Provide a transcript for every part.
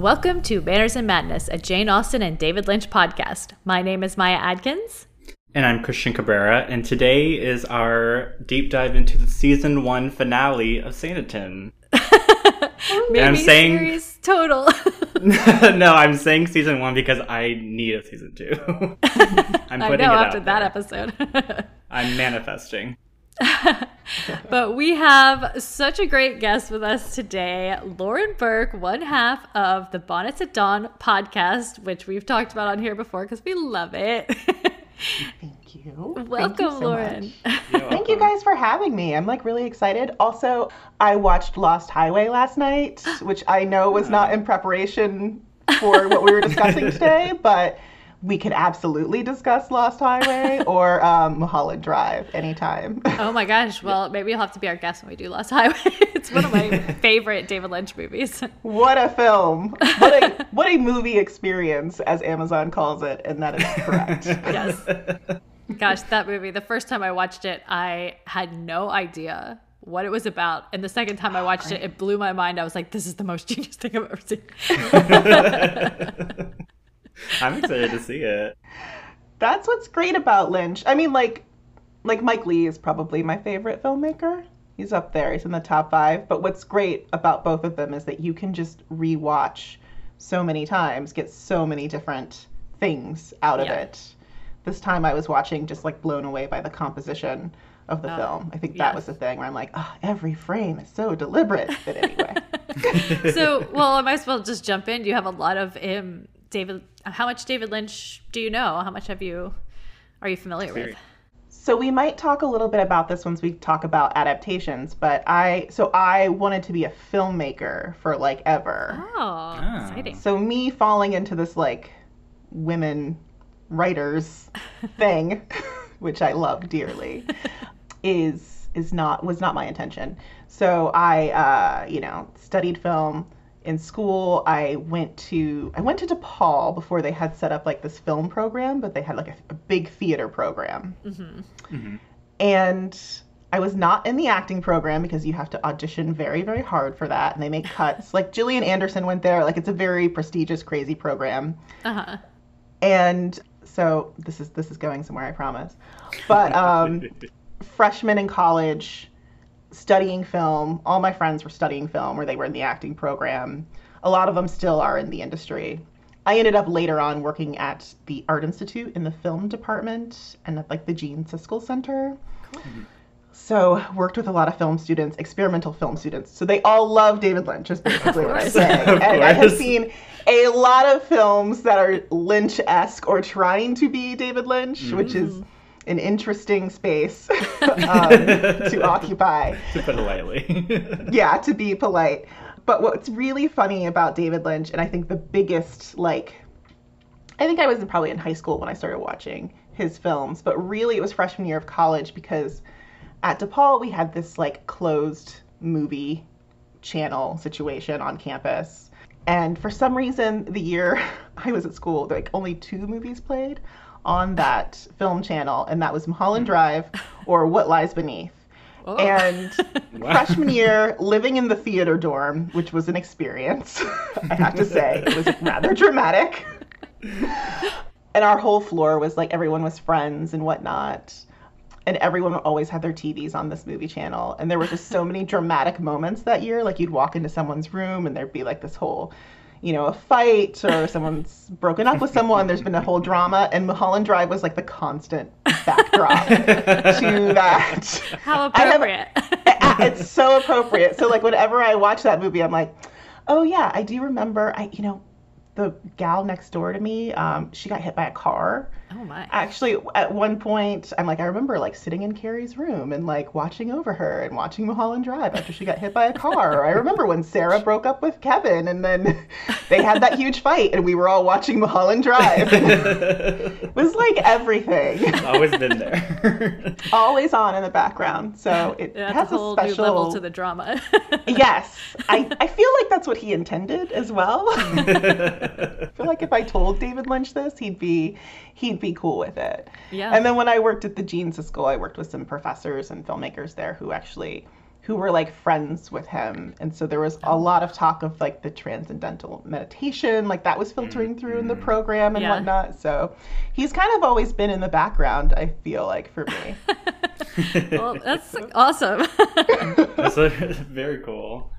Welcome to Manners and Madness, a Jane Austen and David Lynch podcast. My name is Maya Adkins. And I'm Christian Cabrera, and today is our deep dive into the season one finale of Sanditon. Maybe I'm saying- series total. no, I'm saying season one because I need a season two. I'm I know it after that episode. I'm manifesting. but we have such a great guest with us today, Lauren Burke, one half of the Bonnets at Dawn podcast, which we've talked about on here before because we love it. Thank you. Welcome, Thank you so Lauren. much. Thank you guys for having me. I'm like really excited. Also, I watched Lost Highway last night, which I know was not in preparation for what we were discussing today, but we could absolutely discuss Lost Highway or um, Mulholland Drive anytime. Oh my gosh. Well, maybe you'll have to be our guest when we do Lost Highway. it's one of my favorite David Lynch movies. what a film! What a what a movie experience, as Amazon calls it, and that is correct. Yes. Gosh, that movie, the first time I watched it, I had no idea what it was about. And the second time I watched it, it blew my mind. I was like, this is the most genius thing I've ever seen. I'm excited to see it. That's what's great about Lynch. I mean, like, like Mike Leigh is probably my favorite filmmaker. He's up there. He's in the top five. But what's great about both of them is that you can just rewatch so many times, get so many different things out of Yeah. it. This time I was watching, just like blown away by the composition of the Oh, film. I think yeah. that was the thing where I'm like, oh, every frame is so deliberate. But anyway, so, well, I might as well just jump in. You have a lot of him, David. How much David Lynch do you know? How much have you, are you familiar with? So we might talk a little bit about this once we talk about adaptations, but I so I wanted to be a filmmaker for like ever. Oh, exciting. So me falling into this like women writers thing, which I love dearly, is is not was not my intention. So I uh, you know, studied film in school. I went to I went to DePaul before they had set up like this film program, but they had like a, a big theater program. And I was not in the acting program because you have to audition very, very hard for that, and they make cuts. like Gillian Anderson went there. Like it's a very prestigious, crazy program. Uh huh. And so this is this is going somewhere, I promise. But um, freshman in college, studying film. All my friends were studying film, or they were in the acting program. A lot of them still are in the industry. I ended up later on working at the Art Institute in the film department and at like the Gene Siskel Center. So worked with a lot of film students, experimental film students. So they all love David Lynch, is basically what I'm course. saying. And I have seen a lot of films that are Lynch-esque or trying to be David Lynch, which is an interesting space um, to occupy to put it lightly. yeah, to be polite. But what's really funny about David Lynch, and I think the biggest, like, I think I was probably in high school when I started watching his films, but really it was freshman year of college because at DePaul we had this, like, closed movie channel situation on campus. And for some reason, the year I was at school, like, only two movies played on that film channel, and that was Mulholland hmm. Drive or What Lies Beneath. Oh. And freshman year, living in the theater dorm, which was an experience, I have to say. It was rather dramatic. And our whole floor was like everyone was friends and whatnot. And everyone always had their TVs on this movie channel. And there were just so many dramatic moments that year. Like you'd walk into someone's room and there'd be like this whole, you know, a fight or someone's broken up with someone. There's been a whole drama. And Mulholland Drive was like the constant backdrop to that. How I have- appropriate. it's so appropriate. So like whenever I watch that movie, I'm like, oh yeah, I do remember. I you know, the gal next door to me, um, she got hit by a car. Oh my. Actually, at one point, I'm like, I remember like sitting in Carrie's room and like watching over her and watching Mulholland Drive after she got hit by a car. I remember when Sarah broke up with Kevin and then they had that huge fight and we were all watching Mulholland Drive. it was like everything, Always been there. always on in the background. So it That's has a whole special new level to the drama. yes, I, I feel like that's what he intended as well. I feel like if I told David Lynch this, he'd be he'd be cool with it. Yeah. And then when I worked at the Gene Siskel, I worked with some professors and filmmakers there who actually who who were like friends with him. And so there was a mm. lot of talk of like the transcendental meditation, like that was filtering through in the mm. program and Yeah. whatnot. So he's kind of always been in the background, I feel like, for me. Well, that's awesome. That's a, very cool.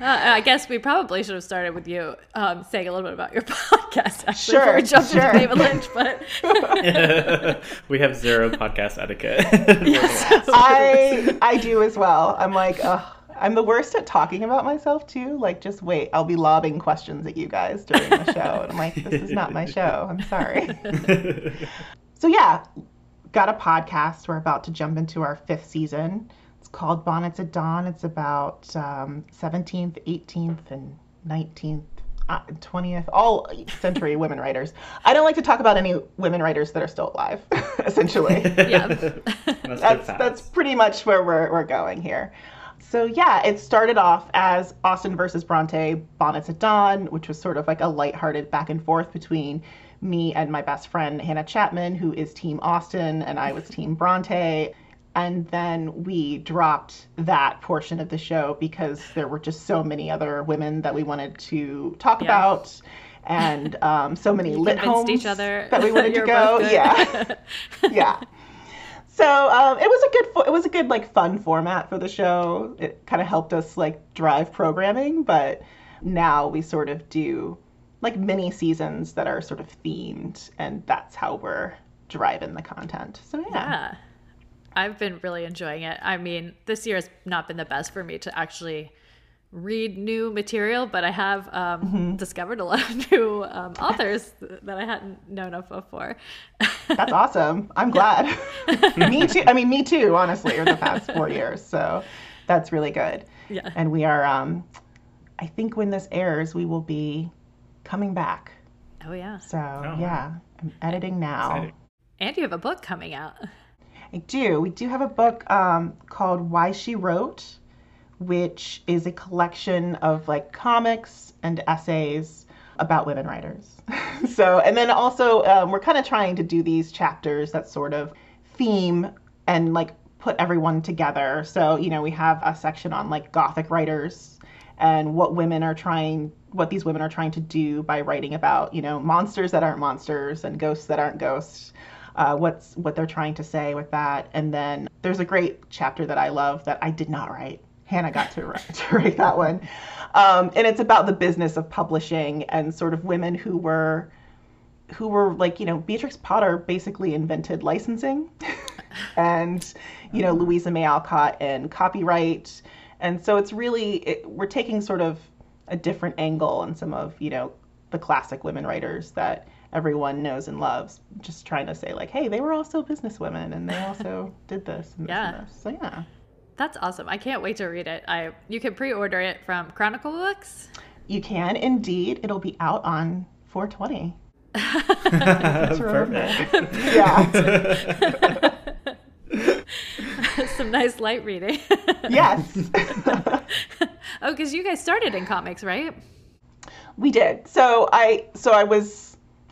Uh, I guess we probably should have started with you um, saying a little bit about your podcast actually, before Sure, we jumped sure. into David Lynch. But we have zero podcast etiquette. I I do as well. I'm like, ugh. I'm the worst at talking about myself too. Like, just wait. I'll be lobbing questions at you guys during the show. And I'm like, this is not my show. I'm sorry. So yeah, got a podcast. We're about to jump into our fifth season. It's called Bonnets at Dawn. It's about um, 17th, 18th, and 19th, uh, 20th, all century women writers. I don't like to talk about any women writers that are still alive, essentially. yeah, That's, that's that's pretty much where we're we're going here. So yeah, it started off as Austen versus Bronte, Bonnets at Dawn, which was sort of like a lighthearted back and forth between me and my best friend Hannah Chapman, who is Team Austen, and I was Team Bronte. And then we dropped that portion of the show because there were just so many other women that we wanted to talk Yeah. about, and um, so many lit homes each other that we wanted to go. Yeah yeah. So um, it was a good fo- it was a good like fun format for the show. It kind of helped us like drive programming, but now we sort of do like mini seasons that are sort of themed, and that's how we're driving the content. So yeah, yeah. I've been really enjoying it. I mean, this year has not been the best for me to actually read new material, but I have um, Mm-hmm. discovered a lot of new um, authors that I hadn't known of before. that's awesome. I'm glad. me too. I mean, me too. Honestly, over the past four years, so that's really good. Yeah. And we are. Um, I think when this airs, we will be coming back. Oh yeah. So wow. yeah, I'm editing now. Exciting. And you have a book coming out. I do. We do have a book um, called Why She Wrote, which is a collection of like comics and essays about women writers. so, and then also um, we're kind of trying to do these chapters that sort of theme and like put everyone together. So, you know, we have a section on like gothic writers and what women are trying what these women are trying to do by writing about, you know, monsters that aren't monsters and ghosts that aren't ghosts uh, what's what they're trying to say with that. And then there's a great chapter that I love that I did not write. Hannah got to write, to write that one, um, and it's about the business of publishing and sort of women who were who were like you know Beatrix Potter basically invented licensing, and you know Louisa May Alcott and copyright, and so it's really it, we're taking sort of a different angle on some of you know the classic women writers that everyone knows and loves. Just trying to say like, hey, they were also businesswomen and they also did this and this Yeah. and this. So yeah, That's awesome. I can't wait to read it. I you can pre-order it from Chronicle Books. you can indeed. It'll be out on 420. Perfect. Yeah. Some nice light reading. yes. oh, because you guys started in comics, right? We did. So I so I was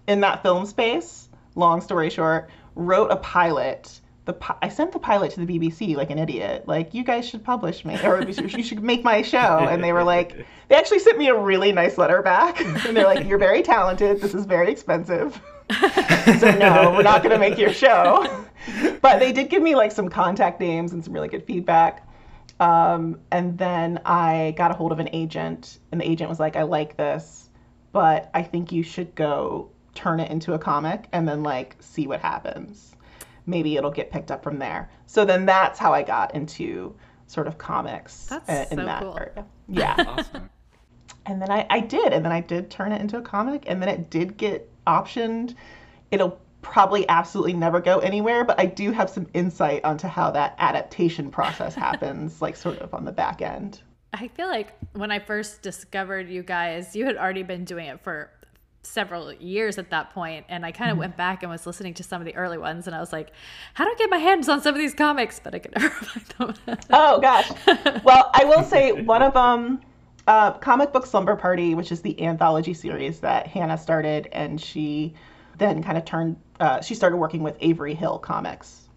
in that film space. Long story short, wrote a pilot. The I sent the pilot to the BBC like an idiot. Like you guys should publish me, or you should make my show. And they were like, they actually sent me a really nice letter back, and they're like, you're very talented. This is very expensive. so no, we're not going to make your show. But they did give me like some contact names and some really good feedback. Um, and then I got a hold of an agent, and the agent was like, I like this, but I think you should go turn it into a comic and then like see what happens. Maybe it'll get picked up from there. So then that's how I got into sort of comics That's uh, in so that cool. area. Yeah. Awesome. and then I, I did, and then I did turn it into a comic, and then it did get optioned. It'll probably absolutely never go anywhere, but I do have some insight onto how that adaptation process happens, like sort of on the back end. I feel like when I first discovered you guys, you had already been doing it for several years at that point and I kind of went back and was listening to some of the early ones and I was like, how do I get my hands on some of these comics? But I could never find them. Oh gosh. Well, I will say one of them, uh, Comic Book Slumber Party, which is the anthology series that Hannah started, and she then kind of turned. Uh, she started working with Avery Hill Comics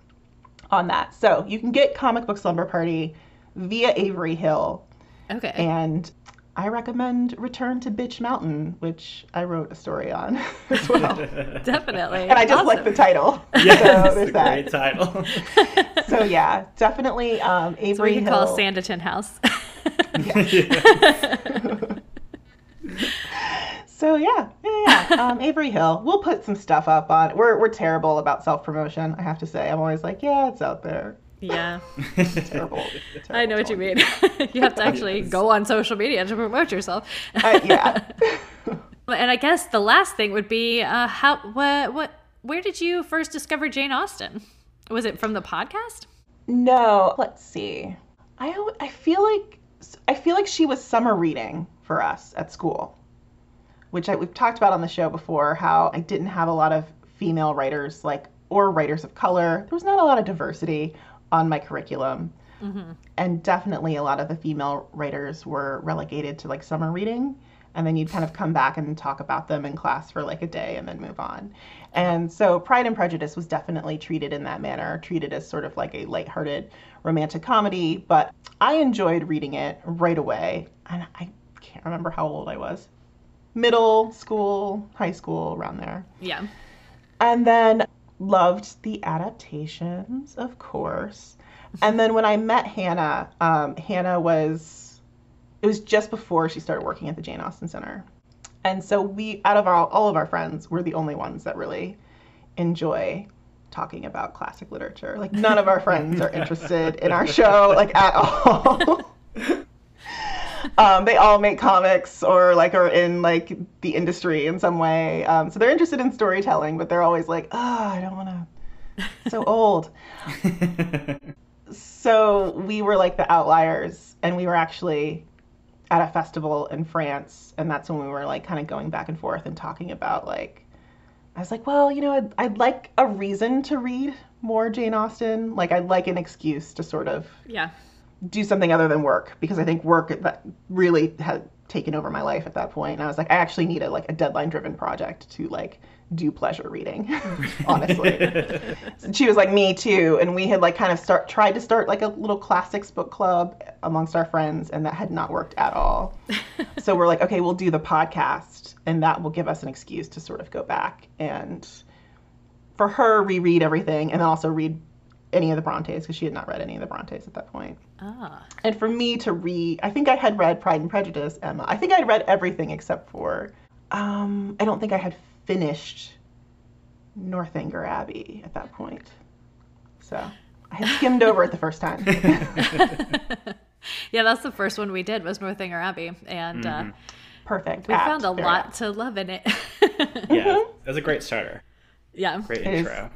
on that. So you can get Comic Book Slumber Party via Avery Hill. Okay. And I recommend Return to Bitch Mountain, which I wrote a story on as well. Definitely. and I just like the title. Yes, so a there's great title. So yeah, definitely um, Avery So we can Hill. call Sanditon House. So yeah, yeah, yeah. Um, Avery Hill. We'll put some stuff up on. We're we're terrible about self promotion. I have to say. I'm always like, yeah, it's out there. Yeah. Terrible. I know what you mean. you have to actually Yes. go on social media to promote yourself. Uh, yeah. And I guess the last thing would be uh, how what what where did you first discover Jane Austen? Was it from the podcast? No, let's see. I I feel like I feel like she was summer reading for us at school, which I, we've talked about on the show before. How I didn't have a lot of female writers like or writers of color. There was not a lot of diversity on my curriculum, mm-hmm. and definitely a lot of the female writers were relegated to like summer reading. And then you'd kind of come back and talk about them in class for like a day and then move on. And so Pride and Prejudice was definitely treated in that manner, treated as sort of like a lighthearted romantic comedy. But I enjoyed reading it right away. And I can't remember how old I was middle school, high school, around there. Yeah. And then loved the adaptations, of course. And then when I met Hannah, um, Hannah was, it was just before she started working at the Jane Austen Center. And so we, out of our, all of our friends, we're the only ones that really enjoy talking about classic literature. Like none of our friends are interested in our show, like at all. um, they all make comics or like are in like the industry in some way. Um, so they're interested in storytelling, but they're always like, oh, I don't want to. So old. So we were like the outliers, and we were actually at a festival in France, and that's when we were like kind of going back and forth and talking about like. I was like, well, you know, I'd, I'd like a reason to read more Jane Austen. Like, I'd like an excuse to sort of Yeah. Do something other than work because I think work that really had taken over my life at that point. And I was like, I actually need a like a deadline driven project to like do pleasure reading, honestly. She was like me too, and we had like kind of start tried to start like a little classics book club amongst our friends, and that had not worked at all. so we're like, okay, we'll do the podcast, and that will give us an excuse to sort of go back and for her reread everything, and then also read any of the Brontes because she had not read any of the Brontes at that point. Ah. And for me to read, I think I had read Pride and Prejudice, Emma. I think I'd read everything except for, um, I don't think I had finished Northanger Abbey at that point. So I had skimmed over it the first time. Yeah, that's the first one we did was Northanger Abbey, and uh, Perfect. we apt, found a lot apt. to love in it. yeah, it was a great starter. yeah, Great It is. intro.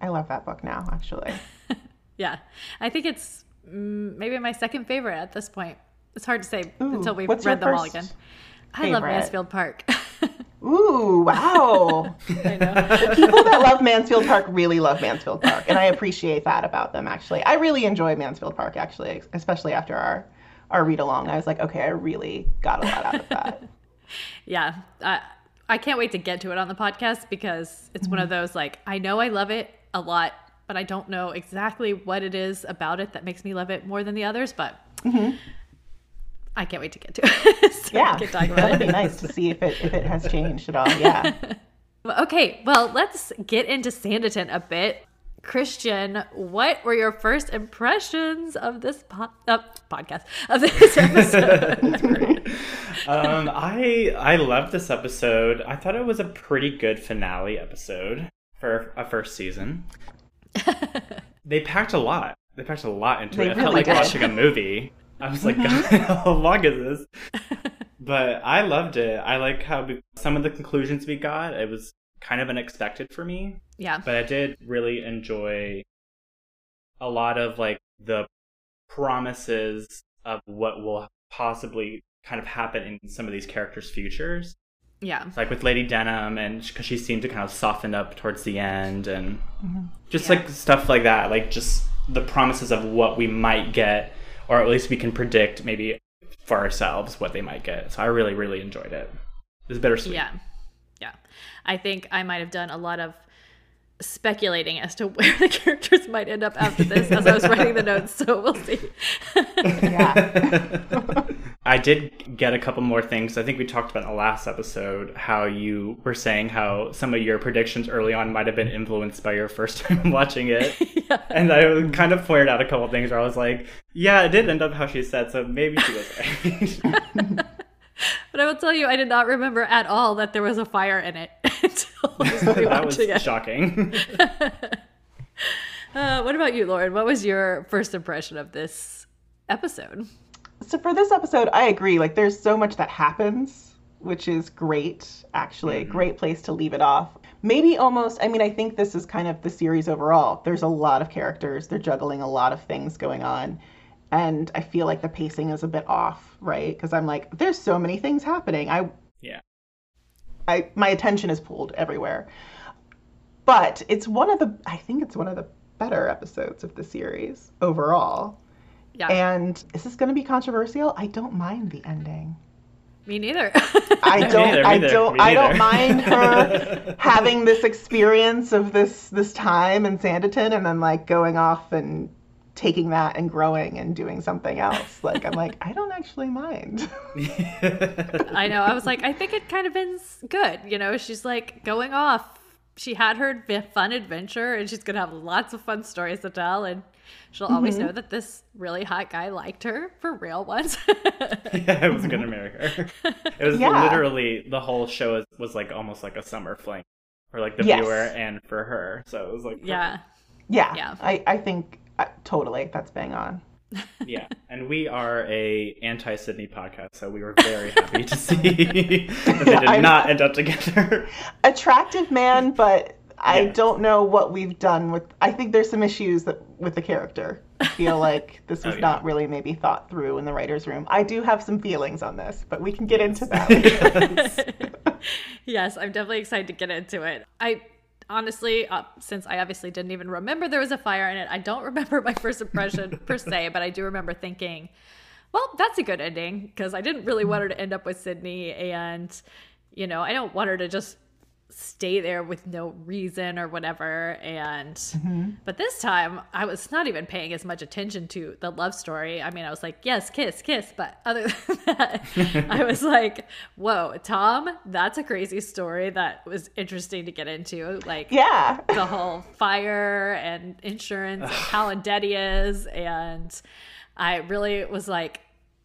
I love that book now, actually. yeah. I think it's maybe my second favorite at this point. It's hard to say Ooh, until we've read them all again. I love? Mansfield Park. Ooh, wow. I know. People that love Mansfield Park really love Mansfield Park, and I appreciate that about them. Actually, I really enjoy Mansfield Park. Actually, especially after our our read along, I was like, okay, I really got a lot out of that. yeah I, I can't wait to get to it on the podcast because it's one of Mm-hmm. those like i know i love it a lot but i don't know exactly what it is about it that makes me love it more than the others but i can't wait to get to it so Mm-hmm. Yeah, we can talk that about would it be nice to see if it if it has changed at all. Yeah. Okay well let's get into sanditon a bit christian what were your first impressions of this po- uh, podcast of this episode great. um, I I loved this episode. I thought it was a pretty good finale episode for a first season. they packed a lot. They packed a lot into They it. I felt like did. Mm-hmm. watching a movie. I was like, God, how long is this? But I loved it. I like how we, some of the conclusions we got. It was kind of unexpected for me, yeah but I did really enjoy a lot of like the promises of what will possibly kind of happen in some of these characters' futures. Yeah like with Lady Denham, and because she seemed to kind of soften up towards the end, and mm-hmm. just Yeah. like stuff like that, like just the promises of what we might get, or at least we can predict maybe for ourselves what they might get. So I really, really enjoyed it. It was bittersweet. Yeah. Yeah. I think I might have done a lot of speculating as to where the characters might end up after this as I was writing the notes, so we'll see. Yeah. I did get a couple more things. I think we talked about in the last episode how you were saying how some of your predictions early on might have been influenced by your first time watching it. And I kind of pointed out a couple things where I was like, yeah, it did end up how she said, so maybe she was right. But I will tell you, I did not remember at all that there was a fire in it until I was that was it. shocking. Uh, what about you, Lauren? What was your first impression of this episode? So for this episode, I agree. Like, there's so much that happens, which is great. Actually, mm-hmm. great place to leave it off. Maybe almost. I mean, I think this is kind of the series overall. There's a lot of characters. They're juggling a lot of things going on, and I feel like the pacing is a bit off, right? Because I'm like, there's so many things happening. I yeah. I my attention is pulled everywhere. But it's one of the I think it's one of the better episodes of the series overall. Yeah, And is this going to be controversial? I don't mind the ending. me neither. I don't neither, I neither, don't I don't mind her having this experience of this this time in Sanditon and then like going off and taking that and growing and doing something else. Like I'm like I don't actually mind. I know. I was like, I think it kind of ends good. You know, she's like going off. She had her fun adventure, and she's gonna have lots of fun stories to tell, and she'll always know that this really hot guy liked her for real once. yeah, I was gonna marry her. It was Yeah. literally the whole show was, was like almost like a summer fling for like the Yes. viewer and for her. So it was like yeah, yeah. Yeah. I I think uh, totally that's bang on. yeah. And we are a anti Sidney podcast, so we were very happy to see that they did I- not end up together. attractive man, but I Yes. don't know what we've done with. I think there's some issues that with the character. I feel like this was Oh, yeah. not really maybe thought through in the writers' room. I do have some feelings on this, but we can get into that. yes, I'm definitely excited to get into it. I honestly, uh, since I obviously didn't even remember there was a fire in it, I don't remember my first impression per se, but I do remember thinking, well, that's a good ending because I didn't really want her to end up with Sidney, and you know, I don't want her to just stay there with no reason or whatever and mm-hmm. but this time i was not even paying as much attention to the love story. I mean i was like yes kiss kiss but other than that i was like whoa tom that's a crazy story that was interesting to get into like yeah, the whole fire and insurance and how he is and i really was like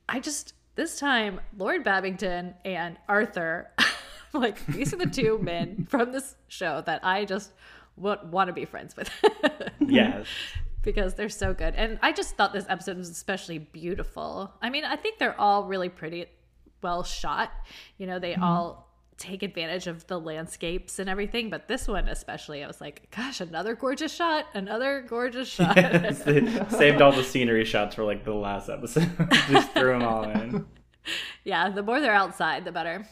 i just this time lord babington and arthur like these are the two men from this show that i just would want to be friends with. Yes. because they're so good. And i just thought this episode was especially beautiful. I mean i think they're all really pretty well shot. You know they mm-hmm. all take advantage of the landscapes and everything but this one especially i was like gosh another gorgeous shot another gorgeous shot. Yes, they saved all the scenery shots for like the last episode. Just threw them all in. yeah the more they're outside the better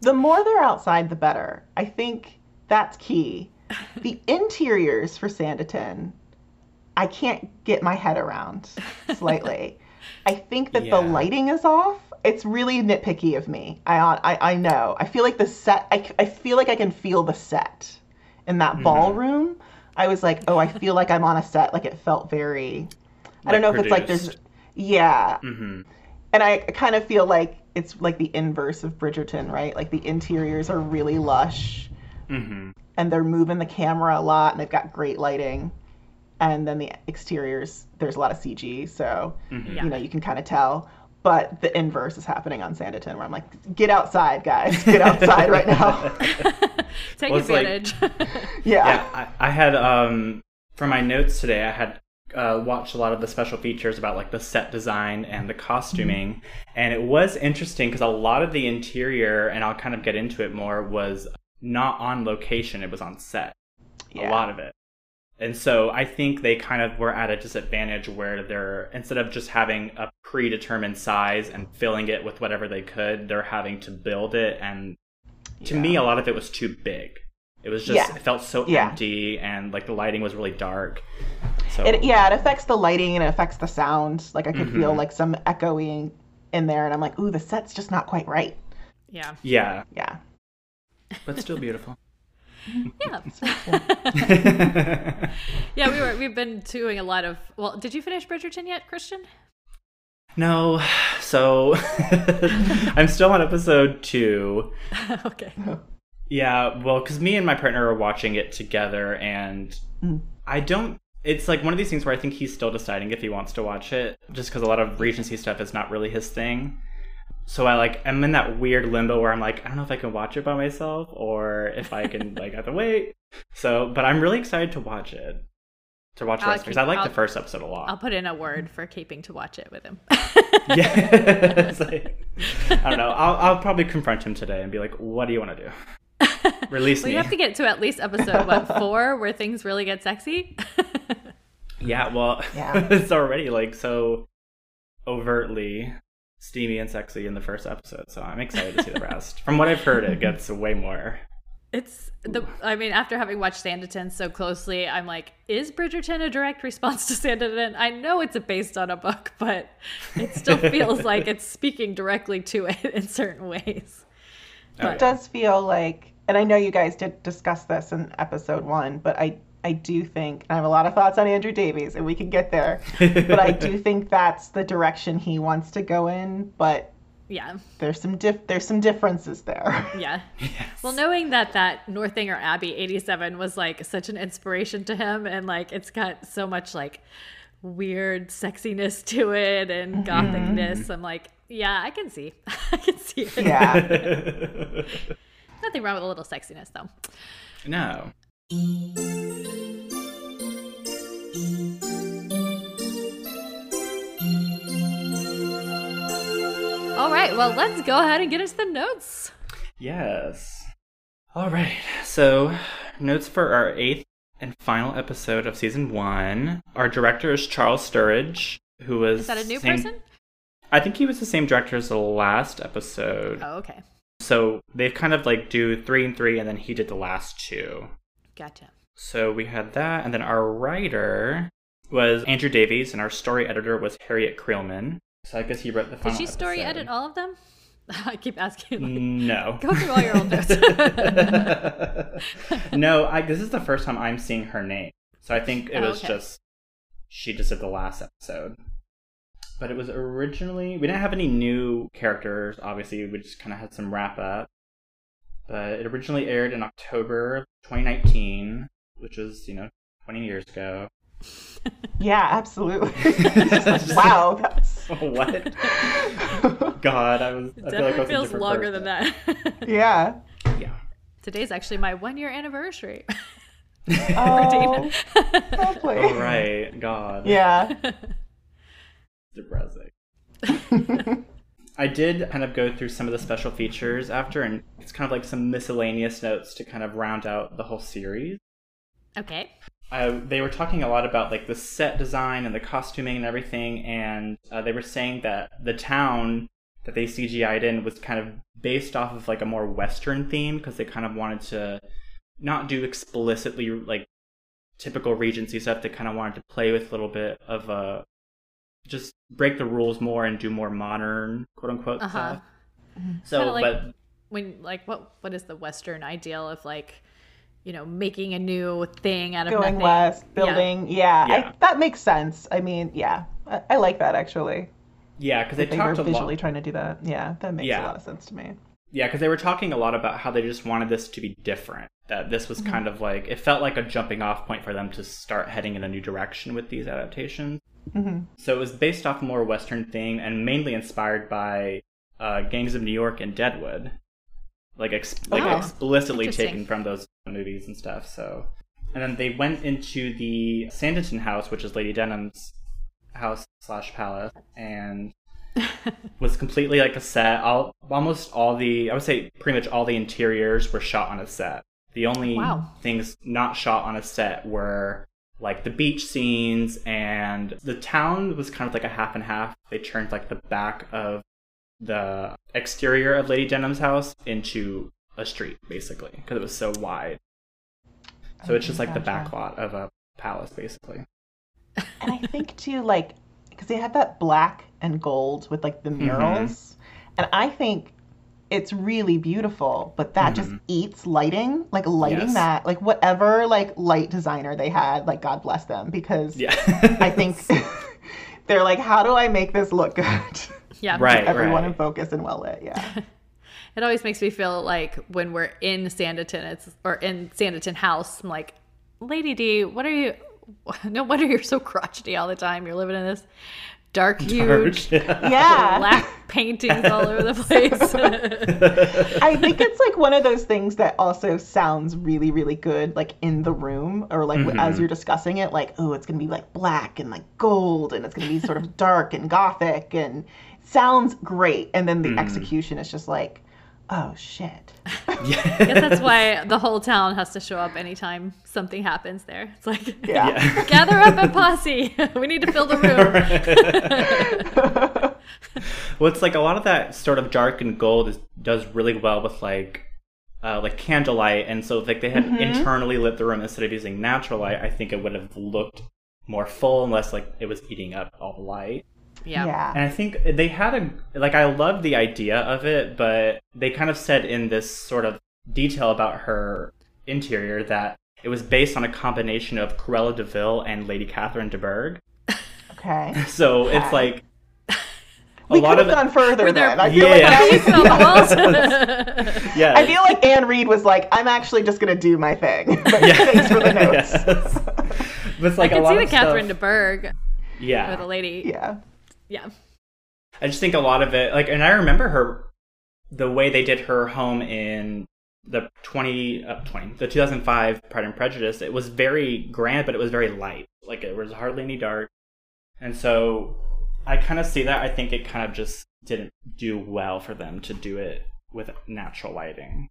the more they're outside, the better. I think that's key. The interiors for Sanditon, I can't get my head around slightly. I think that Yeah. the lighting is off. It's really nitpicky of me. I, I I know. I feel like the set. I, I feel like I can feel the set in that Mm-hmm. ballroom. I was like, oh, I feel like I'm on a set. Like it felt very. I don't know Like if it's like there's. produced. Yeah, hmm and I kind of feel like it's like the inverse of Bridgerton, right? Like the interiors are really lush hmm and they're moving the camera a lot and they've got great lighting. And then the exteriors, there's a lot of CG, so Yeah. you know, you can kind of tell. But the inverse is happening on Sanditon where I'm like, get outside, guys. Get outside right now. take Well, it's like- advantage yeah. Yeah, I, I had um for my notes today. I had uh, watched a lot of the special features about like the set design and the costuming, and it was interesting because a lot of the interior, and I'll kind of get into it more, was not on location. It was on set. Yeah. A lot of it. And so I think they kind of were at a disadvantage where they're instead of just having a predetermined size and filling it with whatever they could, they're having to build it and to me a lot of it was too big. It was just Yeah. it felt so Yeah. empty and like the lighting was really dark. So It, yeah, it affects the lighting and it affects the sound. Like I could feel Mhm. like some echoing in there and I'm like, ooh, the set's just not quite right. yeah yeah, Yeah. but still beautiful. Yeah. yeah, we were we've been doing a lot of well, did you finish Bridgerton yet, Christian? No. So I'm still on episode 2. okay. Yeah, well, cuz me and my partner are watching it together and Mm. I don't it's like one of these things where I think he's still deciding if he wants to watch it just cuz a lot of Regency stuff is not really his thing. So I like I'm in that weird limbo where I'm like I don't know if I can watch it by myself or if I can like have to wait. So, but I'm really excited to watch it. To watch the I'll rest because keep- I like I'll- the first episode a lot. I'll put in a word for keeping to watch it with him. yeah. Like- I don't know. I'll, I'll probably confront him today and be like, "What do you want to do? Release well, me." you have to get to at least episode what four, where things really get sexy. Yeah. Well, Yeah. it's already like so overtly steamy and sexy in the first episode, so I'm excited to see the rest. From what I've heard, it gets way more. It's the. I mean, after having watched Sanditon so closely, I'm like, is Bridgerton a direct response to Sanditon? I know it's based on a book, but it still feels like it's speaking directly to it in certain ways. Oh, It does feel like, and I know you guys did discuss this in episode one, but I I do think and I have a lot of thoughts on Andrew Davies, and we can get there. but I do think that's the direction he wants to go in. But Yeah, there's some diff- there's some differences there. yeah. Well, knowing that that Northanger Abbey '87 was like such an inspiration to him, and like it's got so much like weird sexiness to it and mm-hmm. gothicness, I'm like, yeah, I can see, I can see it. yeah. Nothing wrong with a little sexiness, though. no. All right, well, let's go ahead and get into the notes. Yes. All right. So, notes for our eighth and final episode of season one. Our director is Charles Sturridge, who was Is that a new same- person? I think he was the same director as the last episode. Oh, okay. So they kind of like do three and three, and then he did the last two. Gotcha. So we had that, and then our writer was Andrew Davies, and our story editor was Harriet Creelman. So I guess he wrote the Did she story episode. edit all of them? I keep asking. Mm, like, No. Go through all your old notes. no, I, this is the first time I'm seeing her name. So I think it Oh, was okay. just she just did the last episode. But it was originally we didn't have any new characters. Obviously, we just kind of had some wrap up. But it originally aired in October of 2019, which was you know 20 years ago. Yeah, absolutely. Like, wow, that's what? God, I was. I feel like I Definitely was feels longer person. than that. yeah. Yeah. Today's actually my one year anniversary. Oh, lovely. Oh right, God. Yeah. Depressing. I did kind of go through some of the special features after, and it's kind of like some miscellaneous notes to kind of round out the whole series. okay. Uh, they were talking a lot about like the set design and the costuming and everything, and uh, they were saying that the town that they CGI'd in was kind of based off of like a more Western theme because they kind of wanted to not do explicitly like typical Regency stuff. They kind of wanted to play with a little bit of a just break the rules more and do more modern quote unquote Uh-huh. stuff. So, like- but When like what what is the Western ideal of like, you know, making a new thing out of Going nothing? west, building. Yeah, Yeah. I, that makes sense. I mean, yeah, I, I like that actually. yeah, because they, They were talked a visually lot. trying to do that. Yeah, that makes Yeah. a lot of sense to me. Yeah, because they were talking a lot about how they just wanted this to be different. That this was kind of like it felt like a jumping off point for them to start heading in a new direction with these adaptations. Hmm So it was based off a more Western theme and mainly inspired by uh, Gangs of New York and Deadwood, like ex- like Oh, explicitly taken from those movies and stuff. So, and then they went into the Sanditon house, which is Lady Denham's house slash palace, and was completely like a set. All almost all the I would say pretty much all the interiors were shot on a set. The only Wow. things not shot on a set were like the beach scenes and the town was kind of like a half and half. They turned like the back of the exterior of Lady Denham's house into a street basically because it was so wide. So it's just like the Gotcha. backlot of a palace basically. And I think too, like, because they had that black and gold with like the Mm-hmm. murals, and I think it's really beautiful, but that just eats lighting, like lighting Mm-hmm. Yes. that, like whatever like light designer they had, like God bless them, because Yeah. I think they're like, how do I make this look good? Yeah. Right. Everyone in focus and well lit, yeah. It always makes me feel like when we're in Sanditon, it's or in Sanditon House, I'm like, Lady D, what are you? No wonder you're so crotchety all the time. You're living in this dark, huge, Yeah. black paintings all over the place. I think it's like one of those things that also sounds really, really good, like in the room or like as mm-hmm. you're discussing it, like, oh, it's going to be like black and like gold and it's going to be sort of dark and gothic and sounds great. And then the mm. execution is just like, oh, shit. I guess that's why the whole town has to show up anytime something happens there. It's like, Yeah. Yeah. gather up a posse. we need to fill the room. well, it's like a lot of that sort of dark and gold is, does really well with like uh, like candlelight, and so like they had internally lit the room instead of using natural light, I think it would have looked more full unless like it was eating up all the light. Yeah. Yeah. And I think they had a like I love the idea of it, but they kind of said in this sort of detail about her interior that it was based on a combination of Cruella de Vil and Lady Catherine de Bourgh. Okay. So it's like a We lot could have of gone further Were there- then. I feel Yeah. like that was Painting on the walls. yeah. I feel like Anne Reid was like, I'm actually just gonna do my thing. But Yeah. thanks for the notes. Yes. But it's like I a can lot see the of Catherine stuff, de Bourgh Yeah. or the lady. Yeah. Yeah. I just think a lot of it, like, and I remember her, the way they did her home in the 20, uh, 20, the 2005 Pride and Prejudice, it was very grand, but it was very light. Like, it was hardly any dark. And so I kind of see that. I think it kind of just didn't do well for them to do it with natural lighting.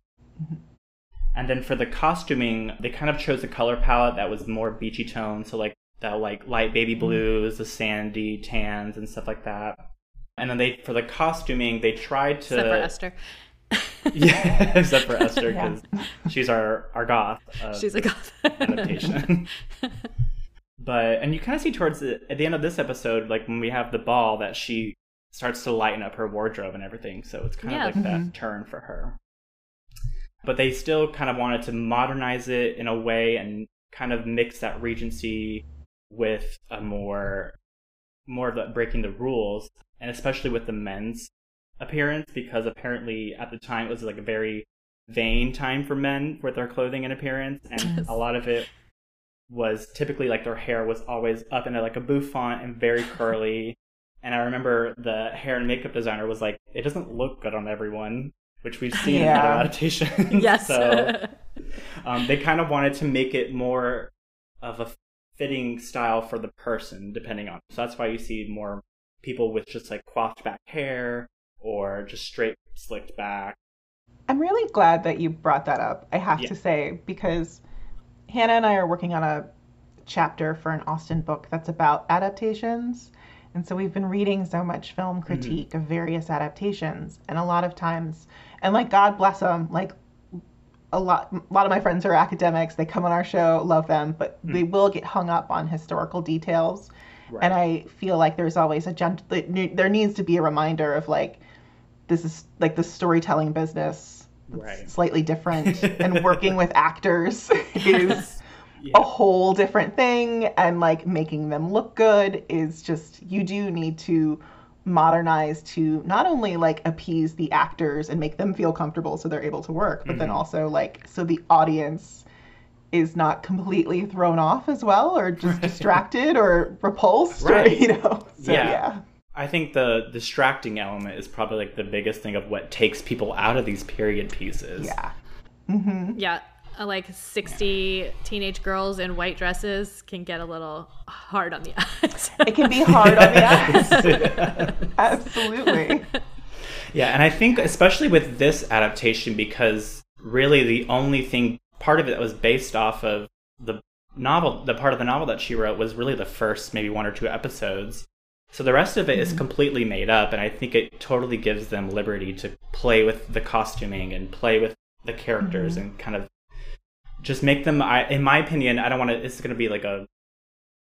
And then for the costuming, they kind of chose a color palette that was more beachy tone, so like that like light baby mm. blues, the sandy tans and stuff like that. And then they for the costuming, they tried to Except for Esther. yeah, except for Esther Yeah. because she's our our goth. Uh, she's a goth. adaptation. but and you kind of see towards the at the end of this episode, like when we have the ball, that she starts to lighten up her wardrobe and everything. So it's kind Yeah. of like that mm-hmm. turn for her. But they still kind of wanted to modernize it in a way and kind of mix that Regency with a more more of the breaking the rules, and especially with the men's appearance because apparently at the time it was like a very vain time for men with their clothing and appearance, and a lot of it was typically like their hair was always up in a, like a bouffant and very curly. And I remember the hair and makeup designer was like, "It doesn't look good on everyone," which we've seen in other adaptations. yes. so um, they kind of wanted to make it more of a fitting style for the person, depending on. So that's why you see more people with just like coiffed back hair or just straight slicked back. I'm really glad that you brought that up, I have Yeah. to say, because Hannah and I are working on a chapter for an Austen book that's about adaptations. And so we've been reading so much film mm-hmm. critique of various adaptations. And a lot of times, and like, God bless them, like, a lot, a lot of my friends are academics. They come on our show, love them, but hmm. they will get hung up on historical details. And I feel like there's always a gent- there needs to be a reminder of like, this is like the storytelling business Right. slightly different and working with actors is Yeah. a whole different thing and like making them look good is just you do need to modernize to not only like appease the actors and make them feel comfortable so they're able to work but Mm-hmm. then also like so the audience is not completely thrown off as well or just distracted or repulsed Right. or you know so Yeah. yeah I think the distracting element is probably like the biggest thing of what takes people out of these period pieces. yeah yeah. Uh, Like 60 teenage girls in white dresses can get a little hard on the eyes. it can be hard on the eyes. Absolutely. Yeah, and I think especially with this adaptation because really the only thing part of it that was based off of the novel, the part of the novel that she wrote was really the first maybe one or two episodes. So the rest of it is completely made up and I think it totally gives them liberty to play with the costuming and play with the characters and kind of just make them I in my opinion, I don't want to it's going to be like a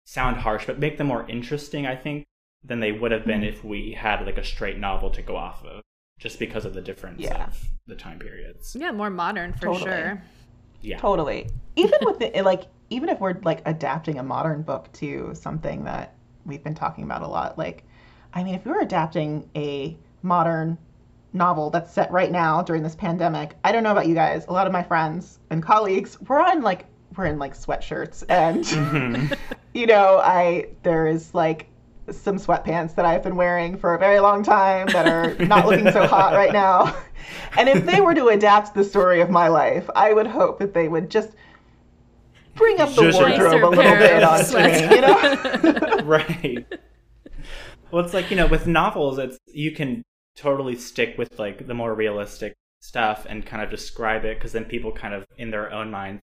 sound harsh, but make them more interesting, I think, than they would have been mm-hmm. if we had like a straight novel to go off of. just because of the difference yeah. of the time periods. Yeah, more modern for totally. sure. Yeah. Totally. Even with the like even if we're like adapting a modern book to something that we've been talking about a lot, like I mean, if we were adapting a modern novel that's set right now during this pandemic, I don't know about you guys. A lot of my friends and colleagues, we're on like we're in like sweatshirts and mm-hmm. you know, I there is like some sweatpants that I've been wearing for a very long time that are not looking so hot right now. And if they were to adapt the story of my life, I would hope that they would just bring up the wardrobe a little bit onto me, you know? right. Well, it's like, you know, with novels, it's you can totally stick with like the more realistic stuff and kind of describe it because then people kind of in their own minds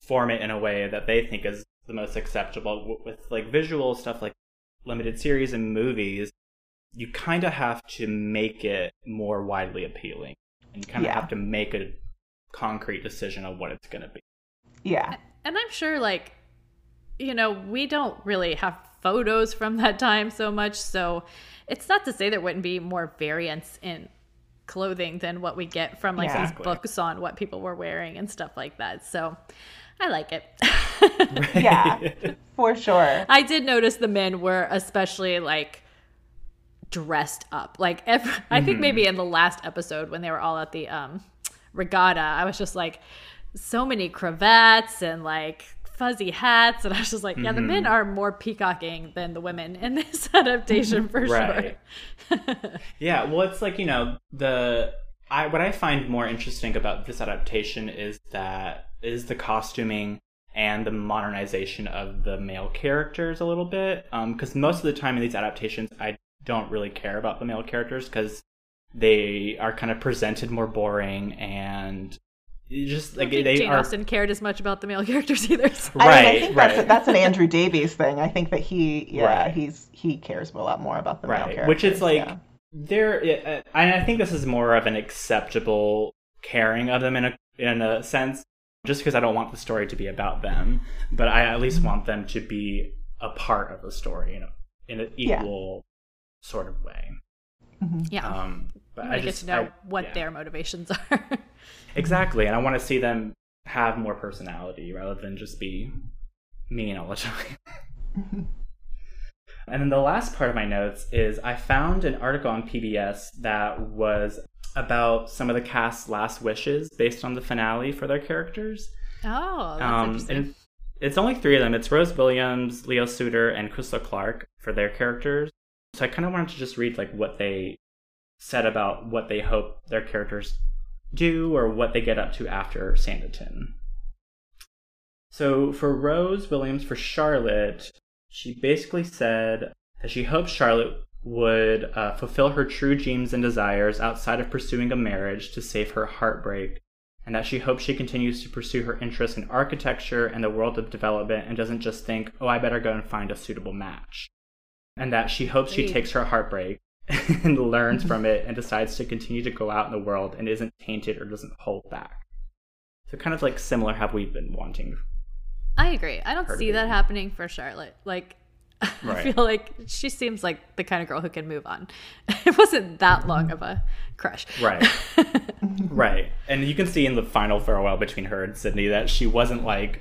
form it in a way that they think is the most acceptable with like visual stuff like limited series and movies you kind of have to make it more widely appealing and you kind of yeah. have to make a concrete decision of what it's going to be yeah and i'm sure like you know we don't really have photos from that time so much so it's not to say there wouldn't be more variance in clothing than what we get from like yeah. these books on what people were wearing and stuff like that. So I like it. yeah, for sure. I did notice the men were especially like dressed up. Like every, mm-hmm. I think mm-hmm. maybe in the last episode when they were all at the um regatta, I was just like so many cravats and like fuzzy hats and i was just like yeah mm-hmm. the men mm-hmm. are more peacocking than the women in this adaptation for right. sure yeah well it's like you know the i what i find more interesting about this adaptation is that is the costuming and the modernization of the male characters a little bit because um, most of the time in these adaptations i don't really care about the male characters because they are kind of presented more boring and just like they Jane are... Austen cared as much about the male characters either. So. Right, I, mean, I think right. That's, that's an Andrew Davies thing. I think that he, yeah, right. he's he cares a lot more about the right. male characters. Which is like yeah. there. Uh, I think this is more of an acceptable caring of them in a in a sense, just because I don't want the story to be about them, but I at least want them to be a part of the story in a in an equal yeah. sort of way. Mm-hmm. Yeah. Um, but I, I get to know I, what yeah. their motivations are. Exactly, and I want to see them have more personality rather than just be mean all the time. and then the last part of my notes is I found an article on PBS that was about some of the cast's last wishes based on the finale for their characters. Oh, that's um, interesting. it's only three of them. It's Rose Williams, Leo Suter, and Crystal Clark for their characters. So I kind of wanted to just read like what they said about what they hope their characters do or what they get up to after Sanditon. So for Rose Williams, for Charlotte, she basically said that she hopes Charlotte would uh, fulfill her true dreams and desires outside of pursuing a marriage to save her heartbreak, and that she hopes she continues to pursue her interests in architecture and the world of development and doesn't just think, oh, I better go and find a suitable match. And that she hopes she takes her heartbreak and learns from it and decides to continue to go out in the world and isn't tainted or doesn't hold back. So kind of like similar have we been wanting. I agree. I don't see that happening for Charlotte. Like right. I feel like she seems like the kind of girl who can move on. It wasn't that long of a crush. Right. right. And you can see in the final farewell between her and Sidney that she wasn't like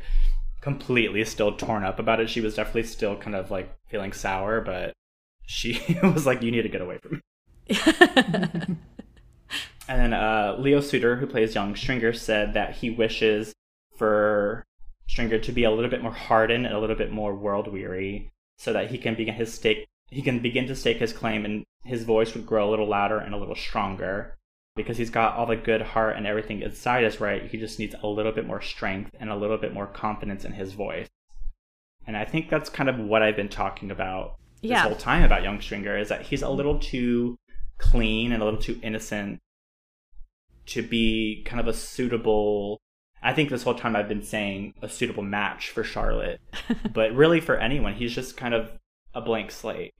completely still torn up about it. She was definitely still kind of like feeling sour, but she was like, "You need to get away from me." and then uh, Leo Suter, who plays young Stringer, said that he wishes for Stringer to be a little bit more hardened and a little bit more world weary, so that he can begin his stake. He can begin to stake his claim, and his voice would grow a little louder and a little stronger. Because he's got all the good heart and everything inside is right, he just needs a little bit more strength and a little bit more confidence in his voice. And I think that's kind of what I've been talking about this yeah. whole time about Young Stringer is that he's a little too clean and a little too innocent to be kind of a suitable I think this whole time I've been saying a suitable match for Charlotte. but really for anyone, he's just kind of a blank slate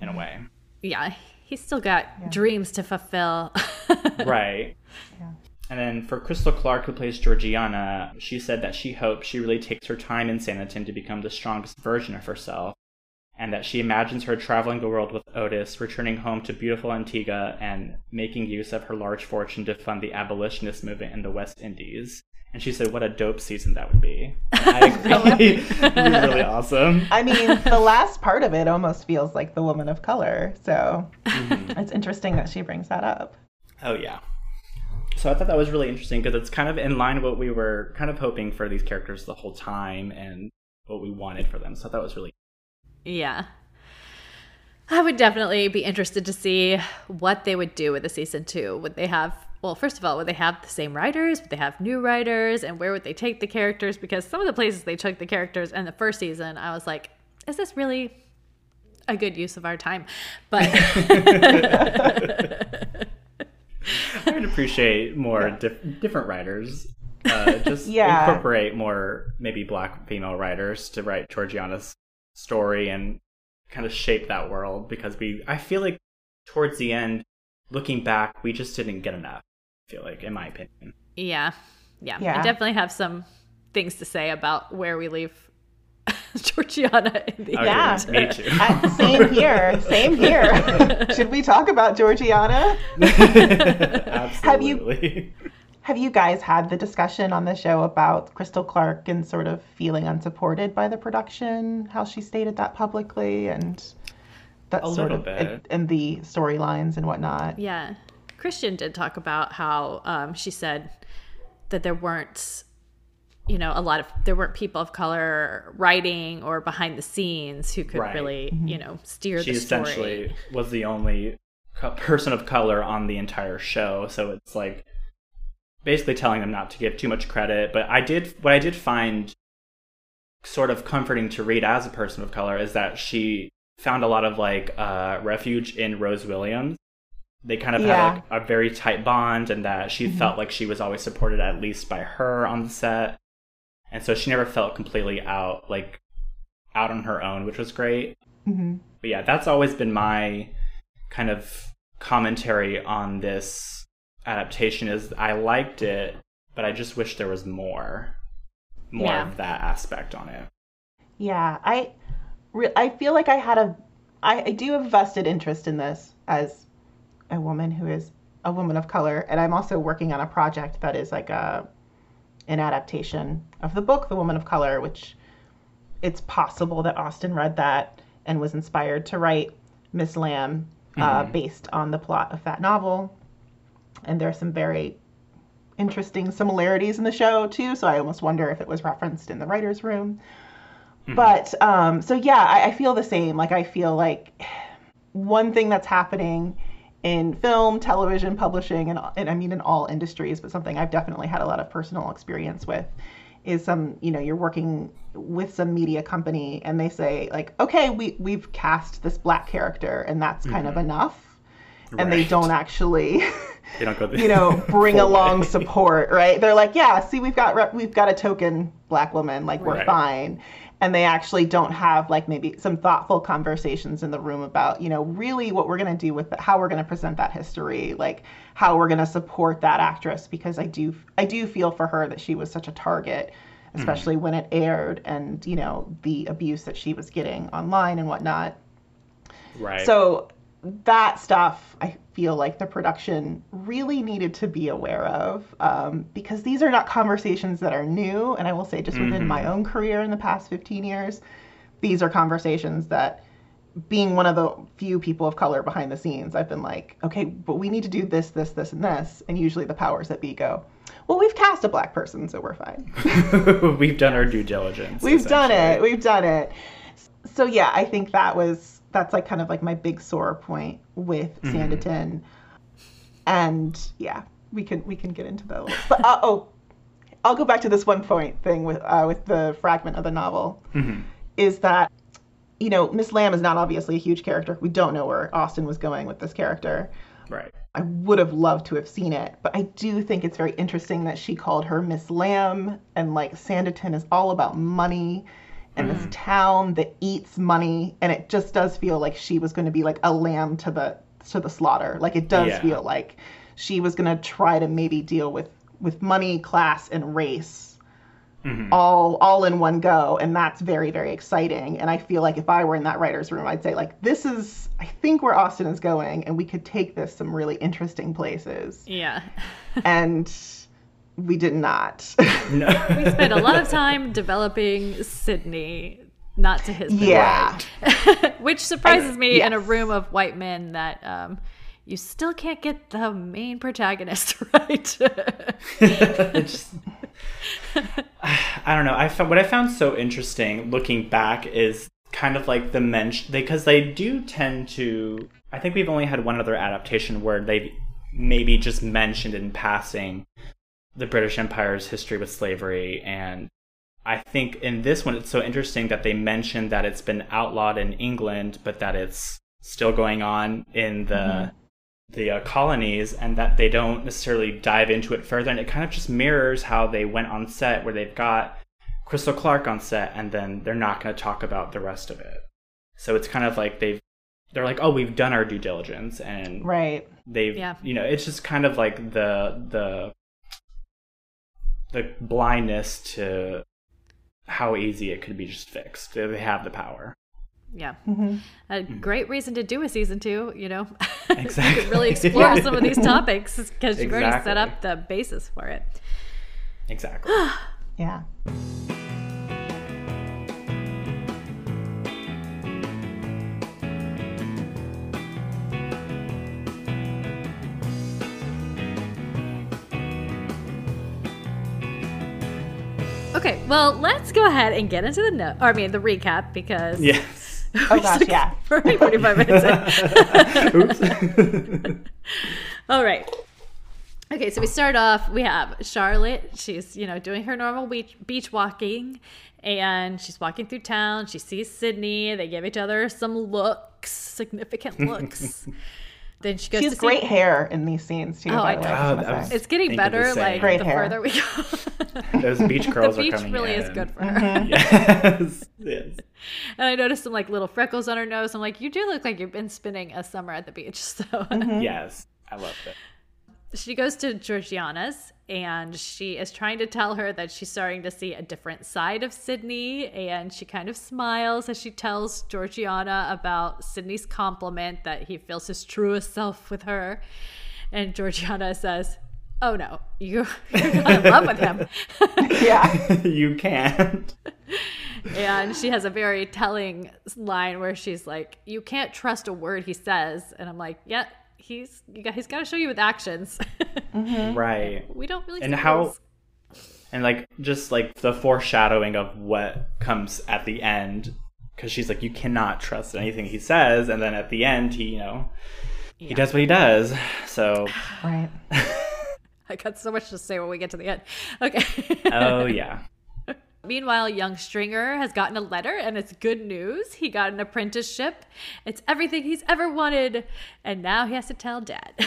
in a way. Yeah, he's still got yeah. dreams to fulfill. right. Yeah. And then for Crystal Clark, who plays Georgiana, she said that she hopes she really takes her time in Sanditon to become the strongest version of herself and that she imagines her traveling the world with Otis, returning home to beautiful Antigua, and making use of her large fortune to fund the abolitionist movement in the West Indies. And she said, "What a dope season that would be." And I agree. It'd be really awesome. I mean, the last part of it almost feels like the woman of color. So Mm-hmm. it's interesting that she brings that up. Oh yeah. So I thought that was really interesting because it's kind of in line with what we were kind of hoping for these characters the whole time and what we wanted for them. So that was really Yeah. I would definitely be interested to see what they would do with the season two. Would they have, well, first of all, would they have the same writers? Would they have new writers? And where would they take the characters? Because some of the places they took the characters in the first season, I was like, is this really a good use of our time? But I would appreciate more dif- different writers. Uh, just Yeah. incorporate more maybe black female writers to write Georgiana's story and kind of shape that world because we I feel like towards the end, looking back, we just didn't get enough. I feel like, in my opinion. yeah, yeah, Yeah. I definitely have some things to say about where we leave Georgiana in the Okay, Yeah. me too. Uh, same here. Same here. Should we talk about Georgiana? Absolutely. Have you guys had the discussion on the show about Crystal Clark and sort of feeling unsupported by the production? How she stated that publicly and that A sort of bit. and, and the storylines and whatnot. Yeah. Crystal did talk about how um, she said that there weren't, you know, a lot of, there weren't people of color writing or behind the scenes who could Right. really, you know, steer she the story. She essentially was the only person of color on the entire show so it's like basically telling them not to give too much credit but i did what i did find sort of comforting to read as a person of color is that she found a lot of like uh, refuge in rose williams. They kind of Yeah. had like, a very tight bond and that she felt like she was always supported at least by her on the set. And so she never felt completely out like out on her own which was great. Hmm but yeah, that's always been my kind of commentary on this adaptation is I liked it, but I just wish there was more more Yeah. of that aspect on it. Yeah, I, re- I feel like I had a, I, I do have vested interest in this as a woman who is a woman of color, and I'm also working on a project that is like a, an adaptation of the book The Woman of Color, which it's possible that Austen read that and was inspired to write Miss Lamb uh, based on the plot of that novel. And there are some very interesting similarities in the show too, so I almost wonder if it was referenced in the writer's room. But um, so yeah, I, I feel the same. Like I feel like one thing that's happening in film, television, publishing, and, and I mean in all industries, but something I've definitely had a lot of personal experience with is some you know you're working with some media company and they say like okay we we've cast this black character and that's kind of enough and they don't actually They don't go the you know bring along way. support right? They're like yeah see we've got we've got a token black woman like we're fine. And they actually don't have like maybe some thoughtful conversations in the room about you know really what we're going to do with it, how we're going to present that history like how we're going to support that actress because i do i do feel for her that she was such a target hmm. especially when it aired and you know the abuse that she was getting online and whatnot. Right. so that stuff I feel like the production really needed to be aware of um, because these are not conversations that are new. And I will say, just within my own career in the past 15 years, these are conversations that being one of the few people of color behind the scenes, I've been like, okay, but we need to do this, this, this, and this. And usually the powers that be go, well, we've cast a black person, so we're fine. We've done our due diligence. We've done it. We've done it. So yeah, I think that was that's like kind of like my big sore point with Sanditon. And yeah, we can we can get into little- But uh, oh, I'll go back to this one point thing with uh, with the fragment of the novel Mhm. is that you know Miss Lamb is not obviously a huge character. We don't know where Austen was going with this character. Right. I would have loved to have seen it, but I do think it's very interesting that she called her Miss Lamb, and like Sanditon is all about money and this town that eats money, and it just does feel like she was going to be like a lamb to the to the slaughter. Like it does Yeah. feel like she was going to try to maybe deal with with money, class, and race mm-hmm. all all in one go and that's very very exciting and i feel like if i were in that writers room i'd say like this is i think where austen is going and we could take this some really interesting places yeah and we did not no. we spent a lot of time developing sidney not to his yeah which surprises me yes. in a room of white men that um, you still can't get the main protagonist right. just, I don't know. I found what I found so interesting looking back is kind of like the mention because they do tend to. I think we've only had one other adaptation where they maybe just mentioned in passing the British Empire's history with slavery and I think in this one it's so interesting that they mentioned that it's been outlawed in England, but that it's still going on in the mm-hmm. the uh, colonies and that they don't necessarily dive into it further and it kind of just mirrors how they went on set where they've got crystal clark on set and then they're not going to talk about the rest of it. So it's kind of like they've they're like oh we've done our due diligence and right. they've yeah. you know it's just kind of like the the the blindness to how easy it could be just fixed they have the power yeah. Mm-hmm. A great reason to do a season two, you know. Exactly. you really explore yeah. some of these topics because you've exactly. already set up the basis for it. Exactly. yeah. Okay, well, let's go ahead and get into the note. Or I mean, the recap because yes Oh gosh, yeah. For 45 minutes. Oops. All right. Okay, so we start off. We have Charlotte. She's, you know, doing her normal beach, beach walking, and she's walking through town. She sees Sidney. They give each other some looks, significant looks. Then she goes. She has great see... hair in these scenes too. Oh, I know. it's getting better. Like great the hair. further we go. Those beach curls the beach are coming really in. is good for her. Mm-hmm. yes, yes. And I noticed some like little freckles on her nose. I'm like, you do look like you've been spending a summer at the beach. So mm-hmm. yes, I love it she goes to Georgiana's and she is trying to tell her that she's starting to see a different side of Sidney. And she kind of smiles as she tells Georgiana about Sidney's compliment that he feels his truest self with her. And Georgiana says, Oh no, you, you're not in love with him. yeah. you can't. and she has a very telling line where she's like, You can't trust a word he says. And I'm like, Yeah, he's you got he's got to show you with actions. mm-hmm. Right. We don't really. And how. And like just like the foreshadowing of what comes at the end, because she's like, you cannot trust anything he says, and then at the end, he you know, yeah. he does what he does. So. Right. I got so much to say when we get to the end. Okay. oh yeah. Meanwhile, young Stringer has gotten a letter and it's good news. He got an apprenticeship. It's everything he's ever wanted. And now he has to tell dad.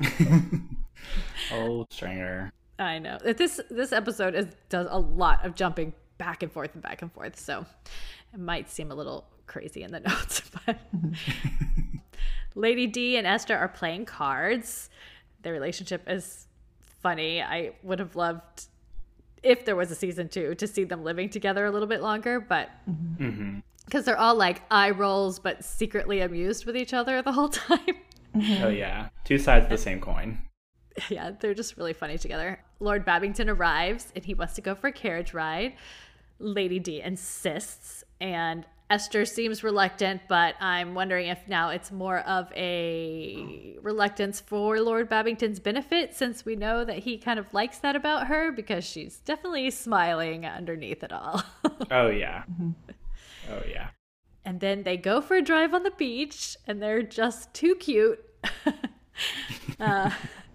oh, Stringer. I know. This this episode is does a lot of jumping back and forth and back and forth. So it might seem a little crazy in the notes, but Lady D and Esther are playing cards. Their relationship is funny. I would have loved if there was a season two to see them living together a little bit longer, but because mm-hmm. they're all like eye rolls, but secretly amused with each other the whole time. Mm-hmm. Oh yeah, two sides of the same coin. Yeah, they're just really funny together. Lord Babington arrives and he wants to go for a carriage ride. Lady D insists, and Esther seems reluctant, but I'm wondering if now it's more of a reluctance for Lord Babington's benefit, since we know that he kind of likes that about her because she's definitely smiling underneath it all. oh, yeah. Oh, yeah. And then they go for a drive on the beach, and they're just too cute. uh,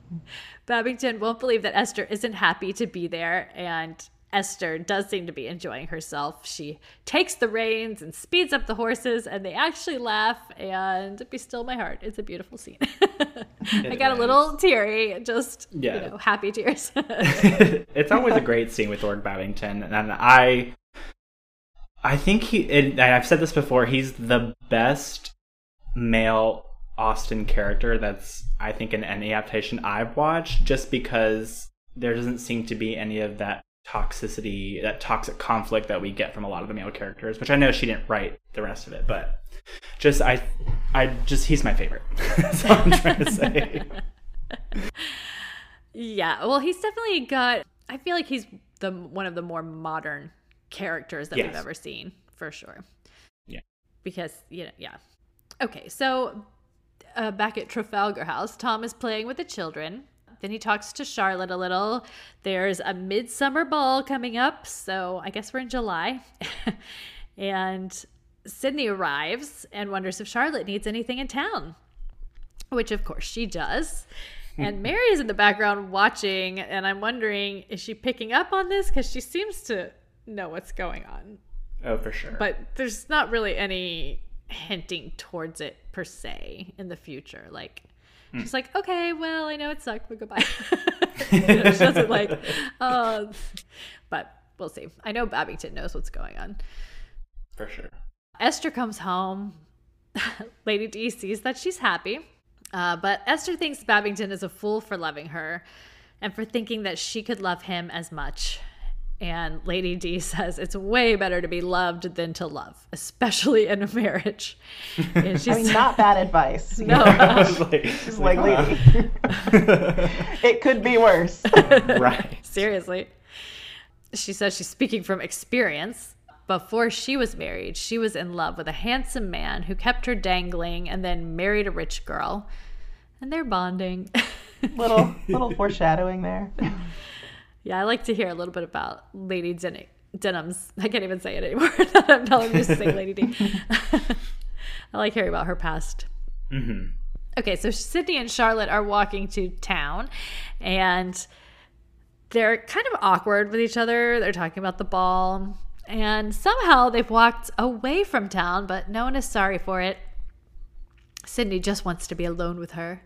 Babington won't believe that Esther isn't happy to be there, and Esther does seem to be enjoying herself. She takes the reins and speeds up the horses, and they actually laugh. And be still my heart. It's a beautiful scene. I got is. a little teary, just yeah. you know, happy tears. it's always a great scene with Lord Babington, and I, I think he. And I've said this before. He's the best male Austen character that's I think in any adaptation I've watched, just because there doesn't seem to be any of that toxicity, that toxic conflict that we get from a lot of the male characters, which I know she didn't write the rest of it, but just I I just he's my favorite. That's all I'm trying to say. yeah, well, he's definitely got I feel like he's the one of the more modern characters that yes. we've ever seen, for sure. Yeah. Because, you know, yeah. Okay, so uh, back at Trafalgar House, Tom is playing with the children. Then he talks to Charlotte a little. There's a midsummer ball coming up, so I guess we're in July. and Sidney arrives and wonders if Charlotte needs anything in town, which of course she does. And Mary is in the background watching, and I'm wondering, is she picking up on this? Because she seems to know what's going on. Oh, for sure. But there's not really any hinting towards it per se in the future. Like, mm. she's like, okay, well, I know it sucked, but goodbye. you know, she doesn't like, uh, but we'll see. I know Babington knows what's going on. For sure. Esther comes home. Lady D sees that she's happy, uh, but Esther thinks Babington is a fool for loving her and for thinking that she could love him as much. And Lady D says it's way better to be loved than to love, especially in a marriage. And she's, I mean, not bad advice. No, like, she's like, Lady, it could be worse. right. Seriously. She says she's speaking from experience. Before she was married, she was in love with a handsome man who kept her dangling and then married a rich girl. And they're bonding. little little foreshadowing there. Yeah, I like to hear a little bit about Lady Den- Denham's. I can't even say it anymore. I'm telling you to say Lady D. I like hearing about her past. Mm-hmm. Okay, so Sidney and Charlotte are walking to town, and they're kind of awkward with each other. They're talking about the ball, and somehow they've walked away from town, but no one is sorry for it. Sidney just wants to be alone with her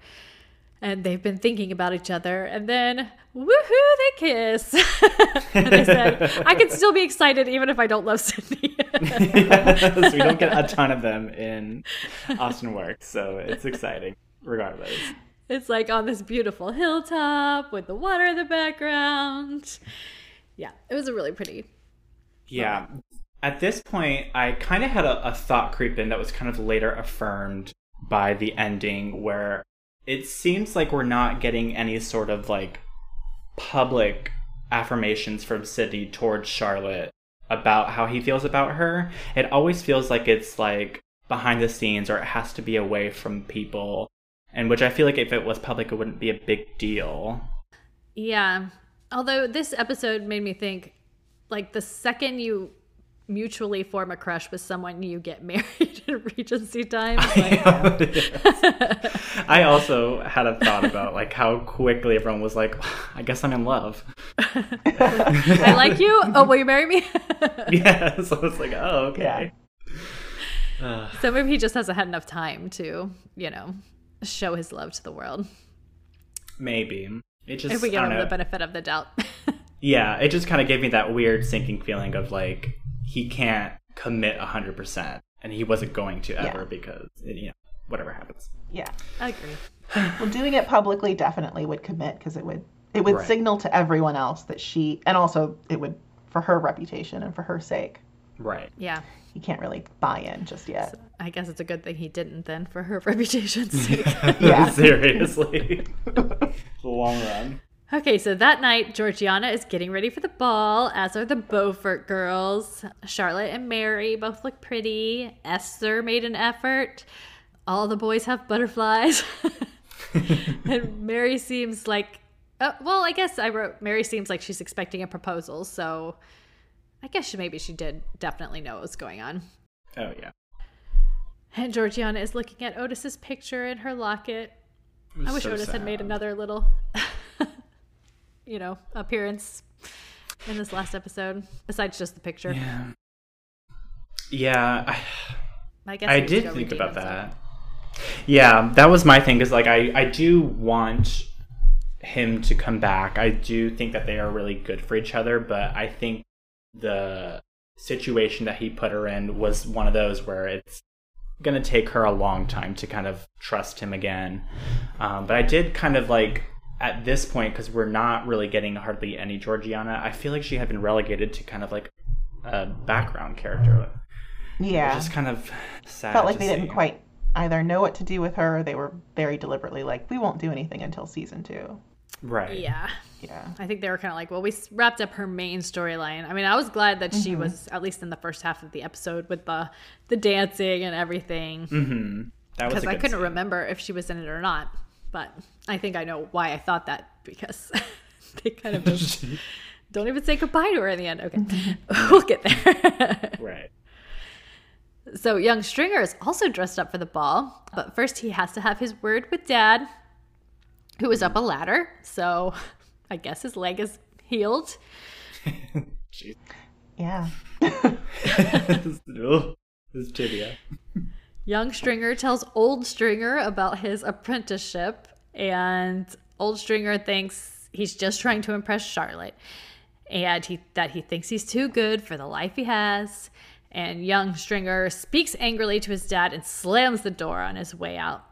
and they've been thinking about each other and then woohoo they kiss. And they said i can still be excited even if i don't love sidney. Yes, we don't get a ton of them in austen works so it's exciting regardless. It's like on this beautiful hilltop with the water in the background. Yeah it was a really pretty yeah. moment. at this point i kind of had a, a thought creep in that was kind of later affirmed by the ending where it seems like we're not getting any sort of like public affirmations from Sidney towards Charlotte about how he feels about her. It always feels like it's like behind the scenes or it has to be away from people. And which I feel like if it was public, it wouldn't be a big deal. Yeah. Although this episode made me think like the second you mutually form a crush with someone you get married in regency times like, I, I also had a thought about like how quickly everyone was like i guess i'm in love. I like you? Oh will you marry me? Yeah so it's like oh okay. Yeah. so maybe he just hasn't had enough time to you know show his love to the world. Maybe. It just if we give him know. the benefit of the doubt. Yeah it just kind of gave me that weird sinking feeling of like he can't commit 100% and he wasn't going to ever yeah. because you know whatever happens. Yeah i agree. Well doing it publicly definitely would commit because it would it would right. signal to everyone else that she and also it would for her reputation and for her sake. Right. Yeah. He can't really buy in just yet. So i guess it's a good thing he didn't then for her reputation's sake. Yeah. seriously. Long run Okay, so that night, Georgiana is getting ready for the ball, as are the Beaufort girls. Charlotte and Mary both look pretty. Esther made an effort. All the boys have butterflies. and Mary seems like, uh, well, I guess I wrote Mary seems like she's expecting a proposal, so I guess she, maybe she did definitely know what was going on. Oh, yeah. And Georgiana is looking at Otis's picture in her locket. I wish so Otis sad. had made another little you know, appearance in this last episode, besides just the picture. Yeah. Yeah. I, I guess I did think about that. Yeah, that was my thing because, like, I, I do want him to come back. I do think that they are really good for each other, but I think the situation that he put her in was one of those where it's going to take her a long time to kind of trust him again. Um, but I did kind of like at this point, because we're not really getting hardly any Georgiana, I feel like she had been relegated to kind of like a background character. Yeah. Which is kind of sad. Felt like to they see. didn't quite either know what to do with her. or They were very deliberately like, we won't do anything until season two. Right. Yeah. Yeah. I think they were kind of like, well, we wrapped up her main storyline. I mean, I was glad that she Mm-hmm. was at least in the first half of the episode with the the dancing and everything. Mm-hmm. That was Because I couldn't scene. remember if she was in it or not. But I think I know why I thought that because they kind of just don't even say goodbye to her in the end. Okay, we'll get there. Right. so young Stringer is also dressed up for the ball, but first he has to have his word with Dad, who is up a ladder. So I guess his leg is healed. Yeah. Ugh, this tibia. Young Stringer tells Old Stringer about his apprenticeship, and Old Stringer thinks he's just trying to impress Charlotte, and he that he thinks he's too good for the life he has. And young Stringer speaks angrily to his dad and slams the door on his way out.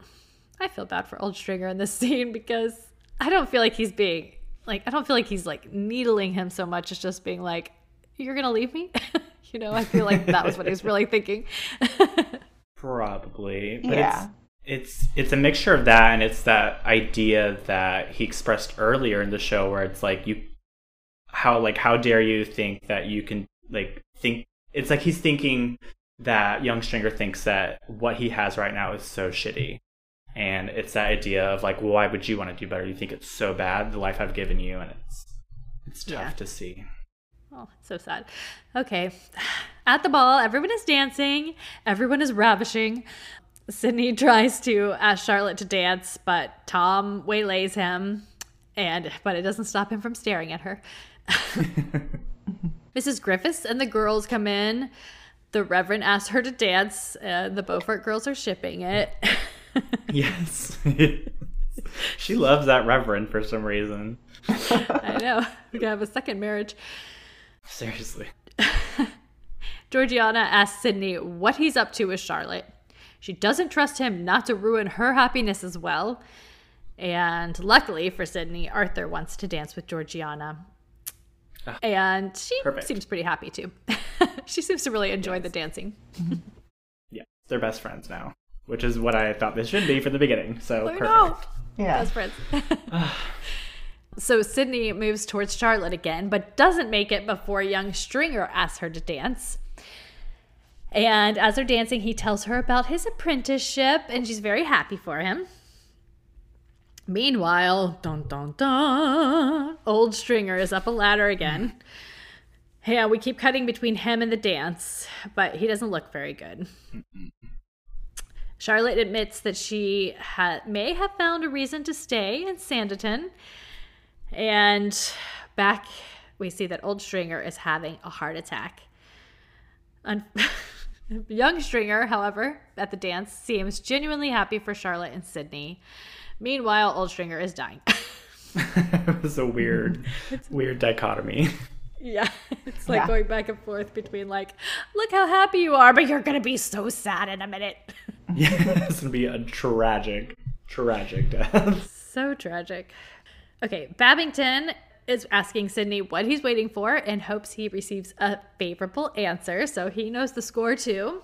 I feel bad for Old Stringer in this scene because I don't feel like he's being like I don't feel like he's like needling him so much as just being like, "You're gonna leave me." you know, I feel like that was what he was really thinking. Probably. But Yeah. it's, it's it's a mixture of that and it's that idea that he expressed earlier in the show where it's like you how like how dare you think that you can like think it's like he's thinking that young stringer thinks that what he has right now is so shitty and it's that idea of like well, why would you want to do better you think it's so bad the life i've given you and it's it's tough Yeah. to see Oh, so sad. Okay. At the ball, everyone is dancing, everyone is ravishing. Sidney tries to ask Charlotte to dance, but Tom waylays him, and but it doesn't stop him from staring at her. Mrs. Griffiths and the girls come in. The Reverend asks her to dance. Uh, the Beaufort girls are shipping it. yes she loves that reverend for some reason I know. We could have a second marriage. seriously Georgiana asks Sidney what he's up to with Charlotte. She doesn't trust him not to ruin her happiness as well. And luckily for Sidney, Arthur wants to dance with Georgiana. Ah, And she perfect. seems pretty happy too. she seems to really enjoy the dancing. Yeah, they're best friends now, which is what I thought they should be from the beginning. So I perfect. know. Yeah. Best friends. so Sidney moves towards Charlotte again, but doesn't make it before young Stringer asks her to dance. And as they're dancing, he tells her about his apprenticeship, and she's very happy for him. Meanwhile, dun dun dun, old Stringer is up a ladder again. Yeah, we keep cutting between him and the dance, but he doesn't look very good. Charlotte admits that she ha- may have found a reason to stay in Sanditon. And back, we see that old Stringer is having a heart attack. Un- Young Stringer, however, at the dance, seems genuinely happy for Charlotte and Sidney. Meanwhile, old Stringer is dying. it was a weird, weird dichotomy. yeah, it's like Yeah. going back and forth between, like, look how happy you are, but you're going to be so sad in a minute. yeah, it's gonna be a tragic, tragic death. So tragic. Okay, Babington is asking Sidney what he's waiting for and hopes he receives a favorable answer. So he knows the score too.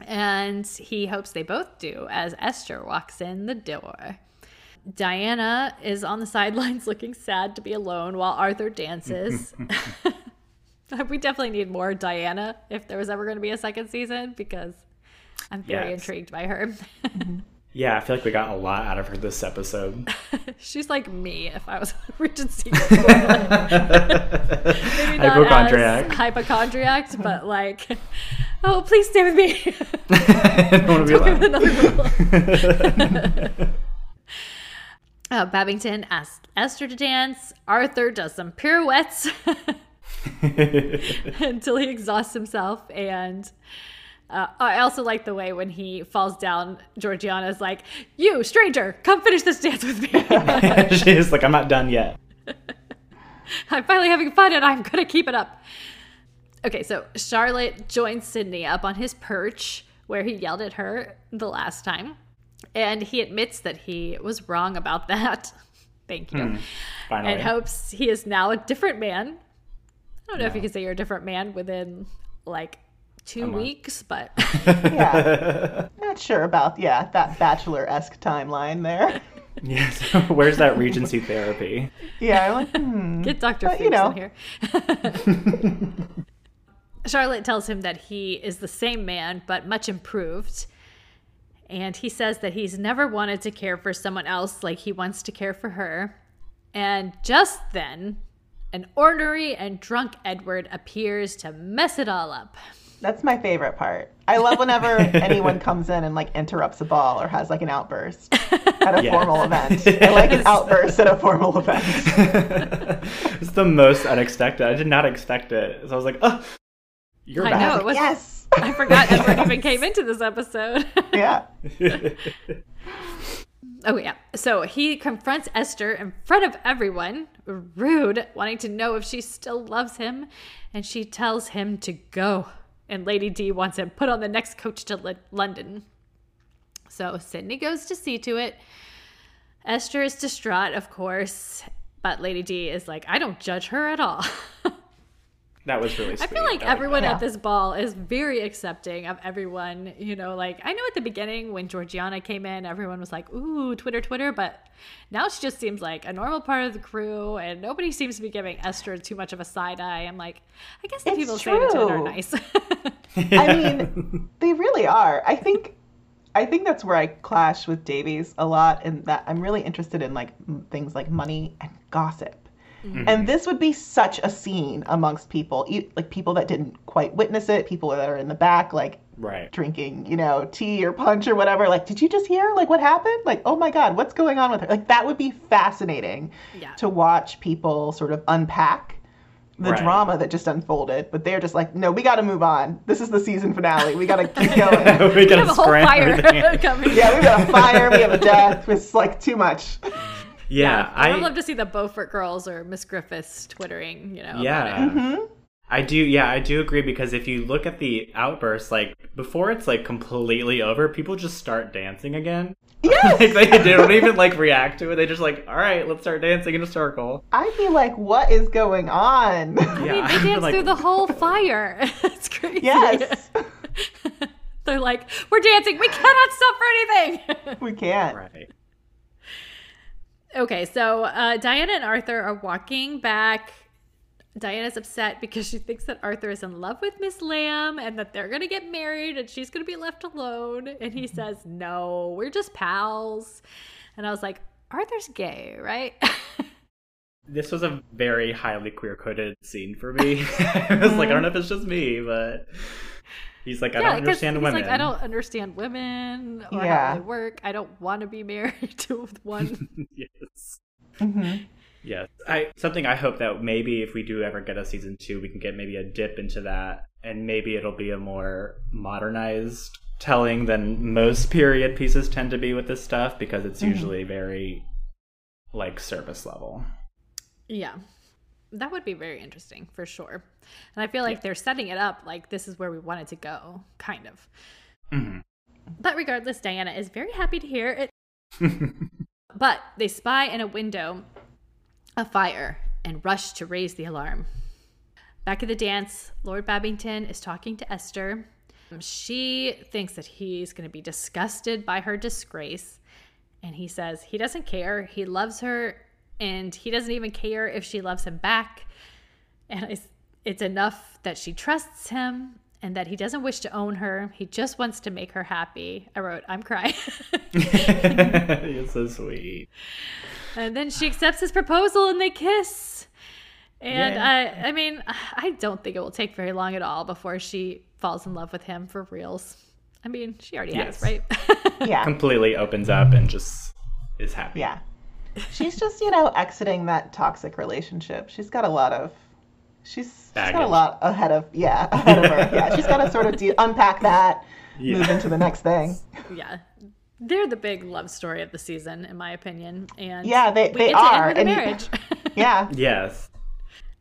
And he hopes they both do as Esther walks in the door. Diana is on the sidelines looking sad to be alone while Arthur dances. we definitely need more Diana if there was ever going to be a second season because I'm very Yes. intrigued by her. Mm-hmm. Yeah, I feel like we got a lot out of her this episode. She's like me if I was a Regency. Maybe not Hypochondriac. hypochondriac, but like, oh, please stay with me. I don't want to be alone. Uh, Babington asks Esther to dance. Arthur does some pirouettes until he exhausts himself. And uh, I also like the way when he falls down, Georgiana's like, You, stranger, come finish this dance with me. She's like, I'm not done yet. I'm finally having fun and I'm going to keep it up. Okay, so Charlotte joins Sidney up on his perch where he yelled at her the last time. And he admits that he was wrong about that. Thank you. Hmm. Finally. And hopes he is now a different man. I don't know if you can say you're a different man within like two month. weeks, but Yeah. Not sure about yeah that bachelor esque timeline there. yes. Where's that Regency therapy? Yeah, I'm like, hmm. get Dr. But, Fuchs you know. in here. Charlotte tells him that he is the same man, but much improved. And he says that he's never wanted to care for someone else like he wants to care for her. And just then, an ornery and drunk Edward appears to mess it all up. That's my favorite part. I love whenever anyone comes in and like interrupts a ball or has like an outburst at a Yeah. formal event. I like an outburst at a formal event. it's the most unexpected. I did not expect it. So I was like, oh, you're I back. know. It was- yes. I forgot Edward even came into this episode. Yeah. Oh, yeah. So he confronts Esther in front of everyone, rude, wanting to know if she still loves him. And she tells him to go. And Lady D wants him put on the next coach to L- London. So Sidney goes to see to it. Esther is distraught, of course. But Lady D is like, I don't judge her at all. that was really I feel like I everyone that. at this ball is very accepting of everyone. You know, like I know at the beginning when Georgiana came in, everyone was like, "Ooh, Twitter, Twitter," but now she just seems like a normal part of the crew, and nobody seems to be giving Esther too much of a side eye. I'm like, I guess the It's people saying it it are true. nice. I mean, they really are. I think I think that's where I clash with Davies a lot in that I'm really interested in like m- things like money and gossip. And this would be such a scene amongst people, e- like people that didn't quite witness it, people that are in the back, like right. drinking, you know, tea or punch or whatever. Like, did you just hear? Like, what happened? Like, oh my God, what's going on with her? Like, that would be fascinating Yeah. to watch people sort of unpack the Right. drama that just unfolded. But they're just like, no, we got to move on. This is the season finale. We got to keep going. we we gotta have a whole fire coming. yeah, we got a fire. We have a death. It's like too much. Yeah, I would I love to see the Beaufort girls or Miss Griffiths twittering. You know. yeah. About it. Mm-hmm. I do yeah, I do agree because if you look at the outburst like before it's like completely over, people just start dancing again. Yes. like they, they don't even like react to it. They just like, "All right, let's start dancing in a circle." I'd be like, what is going on? I Yeah, mean, they I'd dance like- through the whole fire. it's crazy. yes, They're like, we're dancing. We cannot stop for anything. we can't. Right. Okay, so uh, Diana and Arthur are walking back. Diana's upset because she thinks that Arthur is in love with Miss Lamb and that they're going to get married and she's going to be left alone. And he says, no, we're just pals. And I was like, Arthur's gay, right? This was a very highly queer coded scene for me. I was like, I don't know if it's just me, but he's like, I don't understand he's women. like, I don't understand women or Yeah. how they work. I don't want to be married to one. yes. hmm Yes. I something I hope that maybe if we do ever get a season two, we can get maybe a dip into that, and maybe it'll be a more modernized telling than most period pieces tend to be with this stuff because it's usually very like service level. Yeah. That would be very interesting for sure. And I feel like they're setting it up like this is where we wanted to go, kind of. Mhm. But regardless, Diana is very happy to hear it. But they spy in a window a fire and rush to raise the alarm. Back at the dance, Lord Babington is talking to Esther. She thinks that he's going to be disgusted by her disgrace. And he says he doesn't care. He loves her and he doesn't even care if she loves him back. And it's, it's enough that she trusts him and that he doesn't wish to own her. He just wants to make her happy. I wrote, I'm crying. You're so sweet. and then she accepts his proposal and they kiss. And Yay. I I mean, I don't think it will take very long at all before she falls in love with him for reals. I mean, she already Yes. has, right? Yeah. Completely opens up and just is happy. Yeah. She's just, you know, exiting that toxic relationship. She's got a lot of she's, she's got a lot ahead of yeah, ahead of her. Yeah. She's got to sort of de- unpack that, Yeah. move into the next thing. yeah. They're the big love story of the season, in my opinion. And Yeah, they- we they get to are, end with a and marriage. Yeah. Yes.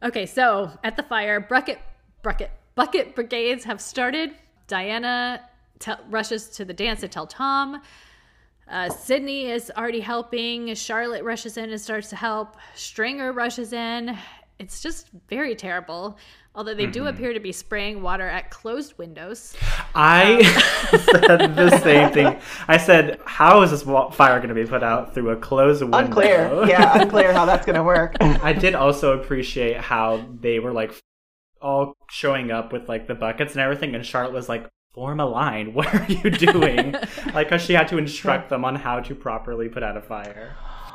Okay, so at the fire, bucket, bucket, bucket brigades have started. Diana te- rushes to the dance to tell Tom Uh, Sidney is already helping. Charlotte rushes in and starts to help. Stringer rushes in. It's just very terrible. Although they do appear to be spraying water at closed windows. I said the same thing. I said, "How is this fire going to be put out through a closed window?" Unclear. Yeah, unclear how that's going to work. I did also appreciate how they were like all showing up with like the buckets and everything, and Charlotte was like, "Form a line. What are you doing?" like, cause she had to instruct them on how to properly put out a fire.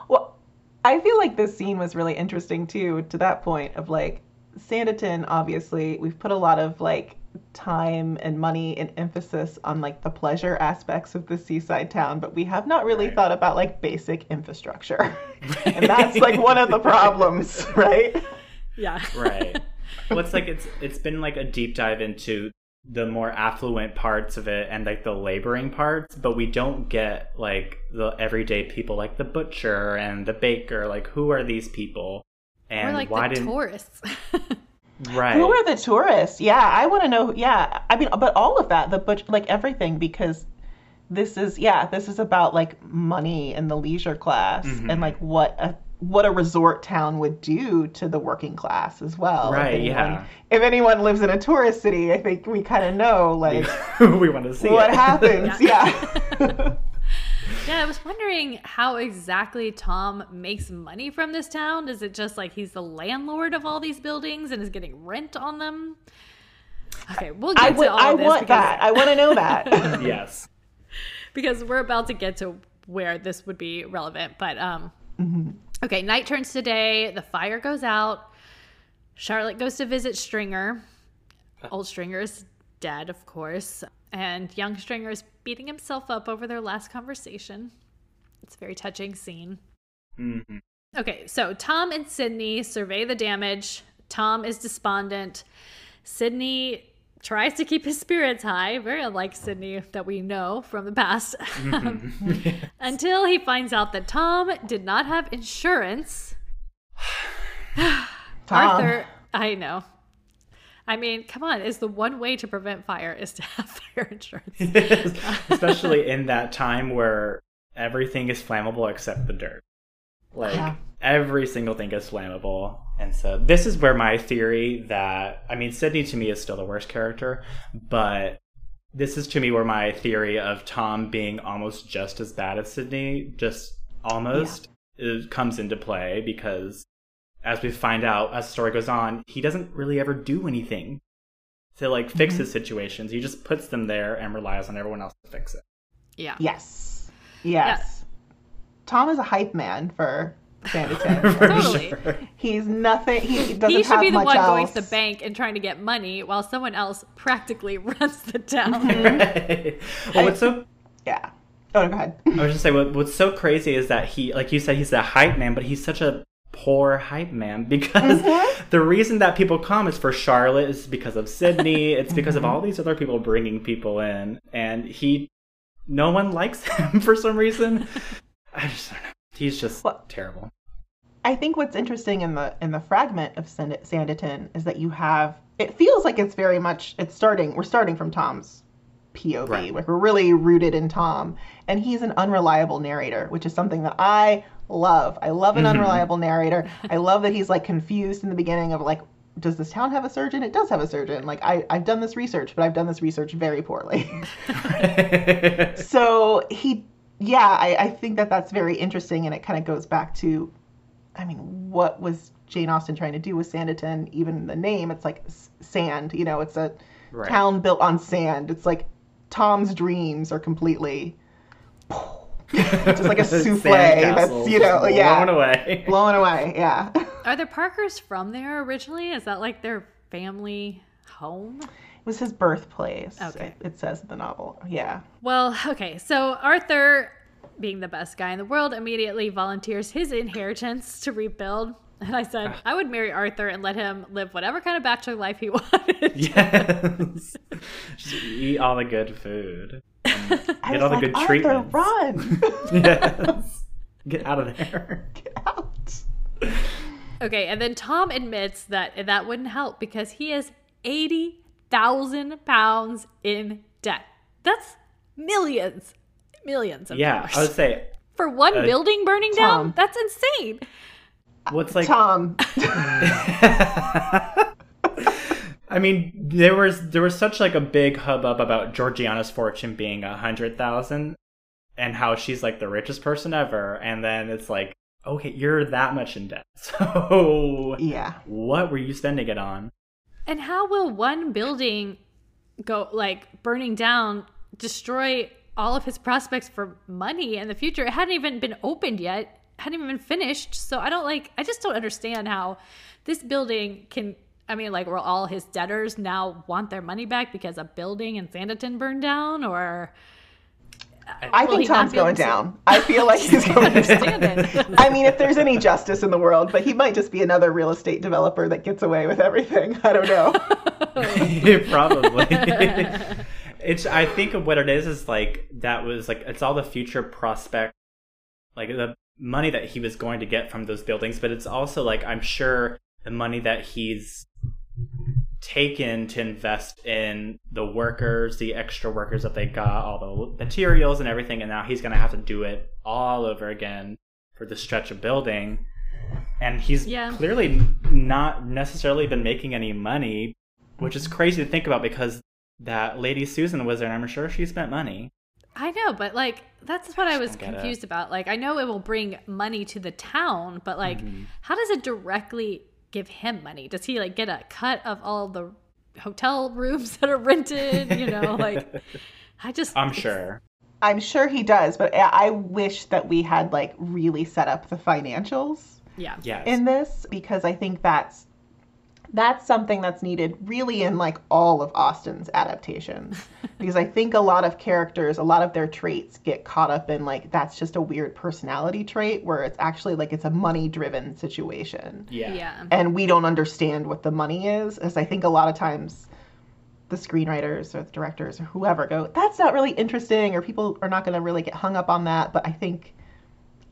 Well, I feel like this scene was really interesting too, to that point of like Sanditon, obviously, we've put a lot of like time and money and emphasis on like the pleasure aspects of the seaside town, but we have not really Right. thought about like basic infrastructure. and that's like one of the problems, right? Yeah. right well it's like it's it's been like a deep dive into the more affluent parts of it and like the laboring parts but we don't get like the everyday people like the butcher and the baker like who are these people and like why the didn't tourists. right Who are the tourists? Yeah, I want to know. Yeah, I mean, but all of that, the butch, like everything, because this is yeah, this is about like money and the leisure class Mhm. and like what a what a resort town would do to the working class as well. If Right, anyone- yeah. If anyone lives in a tourist city, I think we kind of know like we want to see what it. happens. Yeah. yeah, I was wondering how exactly Tom makes money from this town. Is it just like he's the landlord of all these buildings and is getting rent on them? Okay, we'll get I to would. all I this want because, that. I want to know that. yes because we're about to get to where this would be relevant. But um, okay, night turns to day. The fire goes out. Charlotte goes to visit Stringer. Old Stringer is dead, of course, and young Stringer is beating himself up over their last conversation. It's a very touching scene. Mhm. Okay, so Tom and Sidney survey the damage. Tom is despondent. Sidney tries to keep his spirits high, very unlike Sidney that we know from the past, mm-hmm. until he finds out that Tom did not have insurance. Tom. Arthur, I know. I mean, come on, is the one way to prevent fire is to have fire insurance. especially in that time where everything is flammable except the dirt. Like Yeah. Every single thing is flammable. And so this is where my theory that I mean Sidney to me is still the worst character, but this is to me where my theory of Tom being almost just as bad as Sidney, just almost, is, comes into play because as we find out as the story goes on, he doesn't really ever do anything to like fix mm-hmm. his situations. He just puts them there and relies on everyone else to fix it. yeah. Yes. Yes. Tom is a hype man for Sanditon. For Totally. sure. He's nothing. He doesn't have to do. He should be the one else. going to the bank and trying to get money while someone else practically runs the town. Right. Mm-hmm. Well, what's so Yeah. Oh, go ahead. I was just saying what, what's so crazy is that he, like you said, he's a hype man, but he's such a poor hype man because mm-hmm. the reason that people come is for Charlotte is because of Sidney. It's because of mm-hmm. all these other people bringing people in, and he, no one likes him for some reason. I just don't know. He's just Well- terrible. I think what's interesting in the in the fragment of Sanditon is that you have. It feels like it's very much. It's starting. We're starting from Tom's POV. Right. Like we're really rooted in Tom, and he's an unreliable narrator, which is something that I love. I love an Mhm. unreliable narrator. I love that he's like confused in the beginning of like. Does this town have a surgeon? It does have a surgeon. Like I, I've done this research, but I've done this research very poorly. so he yeah I, I think that that's very interesting and it kind of goes back to i mean what was jane austen trying to do with sanditon even the name it's like sand you know it's a Right. town built on sand it's like tom's dreams are completely just like a souffle that's you know just yeah blown away. blown away yeah Are the Parkers from there originally? Is that like their family home? It was his birthplace Okay. it, it says in the novel yeah Well, okay. So Arthur, being the best guy in the world, immediately volunteers his inheritance to rebuild. And I said, ah. I would marry Arthur and let him live whatever kind of bachelor life he wanted. Yes. Just eat all the good food. and I Get was all the like, good Arthur, treatments. run Yes. Get out of there. get out Okay, and then Tom admits that that wouldn't help because he is 80,000 pounds in debt. That's millions. millions of yeah, dollars. I would say for one uh, building burning Tom. down. That's insane. what's like Tom, I mean, there was there was such like a big hubbub about Georgiana's fortune being a hundred thousand, and how she's like the richest person ever, and then it's like, okay, you're that much in debt, so yeah. what were you spending it on? And how will one building go like burning down destroy all of his prospects for money in the future? It hadn't even been opened yet, hadn't even been finished. So I don't like I just don't understand how this building can I mean like will all his debtors now want their money back because a building in Sanditon burned down or I Will think Tom's going to- down. I feel like he's going to understand down. it. I mean, if there's any justice in the world, but he might just be another real estate developer that gets away with everything. I don't know. Probably. it's. I think of what it is is like that was like it's all the future prospect, like the money that he was going to get from those buildings, but it's also like I'm sure the money that he's taken to invest in the workers, the extra workers that they got, all the materials and everything, and now he's going to have to do it all over again for the stretch of building. And he's Yeah. clearly not necessarily been making any money, which is crazy to think about because that lady Susan was there, and I'm sure she spent money. I know, but like that's what I was get it. confused about. Like I know it will bring money to the town, but like Mm-hmm. how does it directly give him money? Does he like get a cut of all the hotel rooms that are rented, you know, like I just I'm sure. I'm sure he does, but I I wish that we had like really set up the financials yeah. Yes. in this because I think that's that's something that's needed really in like all of Austen's adaptations because I think a lot of characters, a lot of their traits get caught up in like that's just a weird personality trait where it's actually like it's a money driven situation. yeah. Yeah. and we don't understand what the money is as i think a lot of times the screenwriters or the directors or whoever go that's not really interesting or people are not going to really get hung up on that but i think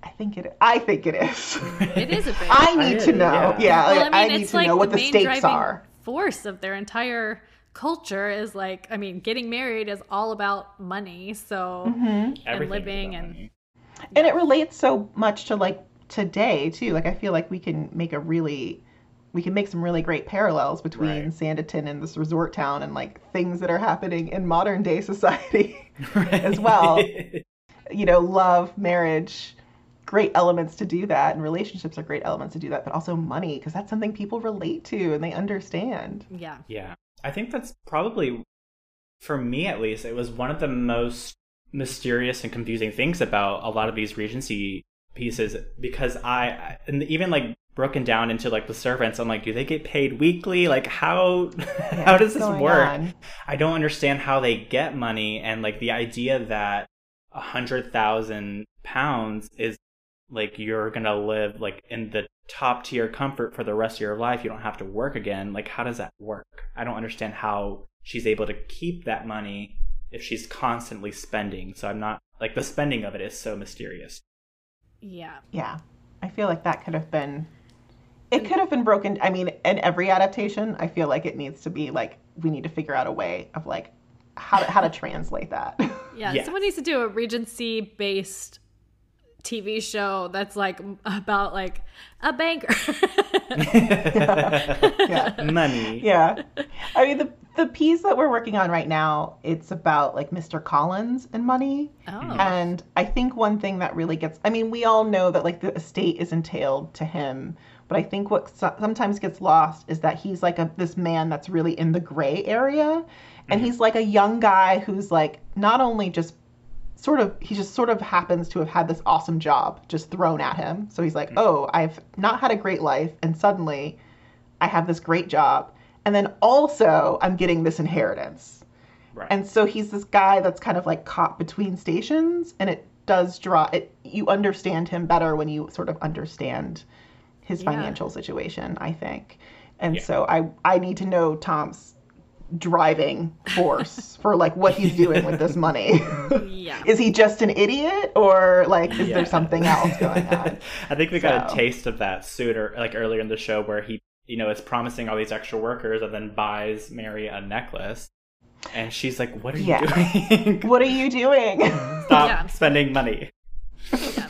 i think it i think it is It is a big i need to know yeah. yeah, well, like, I I, mean, need it's to like know what the the main stakes driving are force of their entire culture is like I mean, getting married is all about money, so Mm-hmm. and living and money. and it relates so much to like today too like i feel like we can make a really we can make some really great parallels between Right. sanditon and this resort town and like things that are happening in modern day society as well. you know, love, marriage, great elements to do that, and relationships are great elements to do that, but also money, because that's something people relate to and they understand. yeah. Yeah. I think that's probably, for me at least, it was one of the most mysterious and confusing things about a lot of these Regency pieces because I, and even like broken down into like the servants, I'm like, do they get paid weekly? Like, how, how does this work? on. I don't understand how they get money and like the idea that a hundred thousand pounds is like you're gonna live like in the top tier comfort for the rest of your life. You don't have to work again. Like how does that work? I don't understand how she's able to keep that money if she's constantly spending. So I'm not like the spending of it is so mysterious. Yeah. Yeah. I feel like that could have been it mm. could have been broken. I mean, in every adaptation, I feel like it needs to be like we need to figure out a way of like how to, how to translate that. Yeah, Yes. someone needs to do a Regency based TV show that's like about like a banker. yeah. Money. yeah. I mean, the the piece that we're working on right now, it's about like Mr. Collins and money. oh. And I think one thing that really gets, I mean, we all know that like the estate is entailed to him, but I think what so- sometimes gets lost is that he's like a this man that's really in the gray area, and mm-hmm. he's like a young guy who's like not only just sort of he just sort of happens to have had this awesome job just thrown at him. So he's like, mm. "Oh, I've not had a great life and suddenly I have this great job. And then also I'm getting this inheritance." Right. And so he's this guy that's kind of like caught between stations and it does draw it you understand him better when you sort of understand his Yeah. financial situation, I think. And Yeah. so I I need to know Tom's driving force for like what he's doing with this money. yeah. is he just an idiot or like is Yeah. there something else going on? I think we got a taste of that sooner, like earlier in the show, where he, you know, is promising all these extra workers and then buys Mary a necklace. And she's like, What are you doing? What are you doing? Stop Yeah. spending money. Yeah.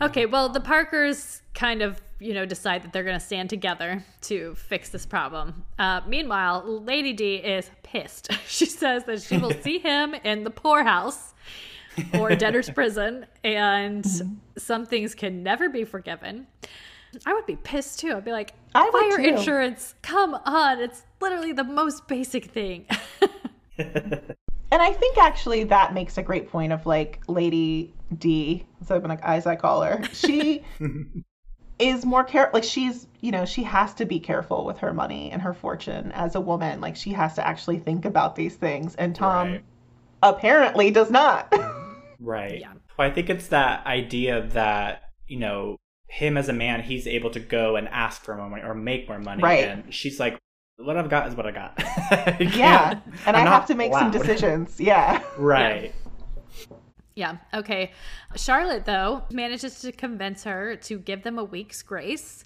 okay, well, the Parkers kind of, you know, decide that they're going to stand together to fix this problem. Uh, meanwhile, Lady D is pissed. she says that she will see him in the poorhouse or debtor's prison, and some things can never be forgiven. I would be pissed too. I'd be like, I would fire too. insurance, come on. It's literally the most basic thing. And I think actually that makes a great point of like Lady D, so I've been like as I call her. She is more care like she's you know she has to be careful with her money and her fortune as a woman. Like she has to actually think about these things, and Tom Right. apparently does not. Right. Yeah. Well, I think it's that idea that, you know, him as a man, he's able to go and ask for more money or make more money. Right. And she's like, what I've got is what I got. Yeah, and I'm I have to make some decisions. Yeah. Right. Yeah, okay. Charlotte, though, manages to convince her to give them a week's grace.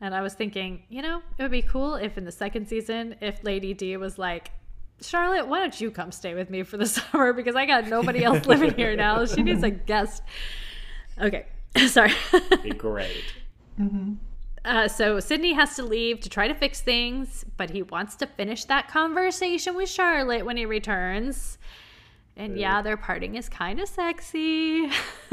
And I was thinking, you know, it would be cool if in the second season, if Lady D was like, Charlotte, why don't you come stay with me for the summer? Because I got nobody else living here now. She needs a guest. Okay, sorry. Be great. Uh, so Sidney has to leave to try to fix things, but he wants to finish that conversation with Charlotte when he returns. And yeah, their parting is kind of sexy.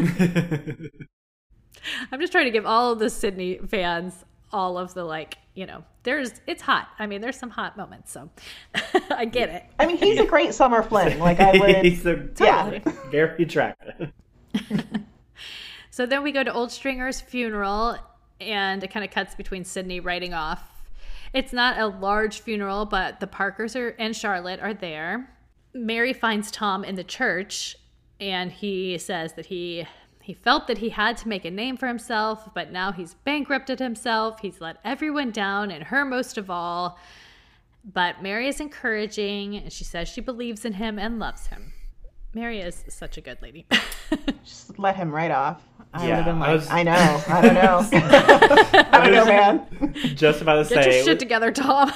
I'm just trying to give all of the Sidney fans all of the like, you know, there's it's hot. I mean, there's some hot moments, so I get it. I mean, he's a great summer fling. Like I would. he's a, Yeah. very attractive. So then we go to Old Stringer's funeral, and it kind of cuts between Sidney writing off. It's not a large funeral, but the Parkers are, and Charlotte are there. Mary finds Tom in the church, and he says that he he felt that he had to make a name for himself, but now he's bankrupted himself. He's let everyone down, and her most of all. But Mary is encouraging, and she says she believes in him and loves him. Mary is such a good lady. Just let him right off. I Yeah, would have been I was- I know, I don't know. I don't know, man. Just about to Get say, your shit together, Tom.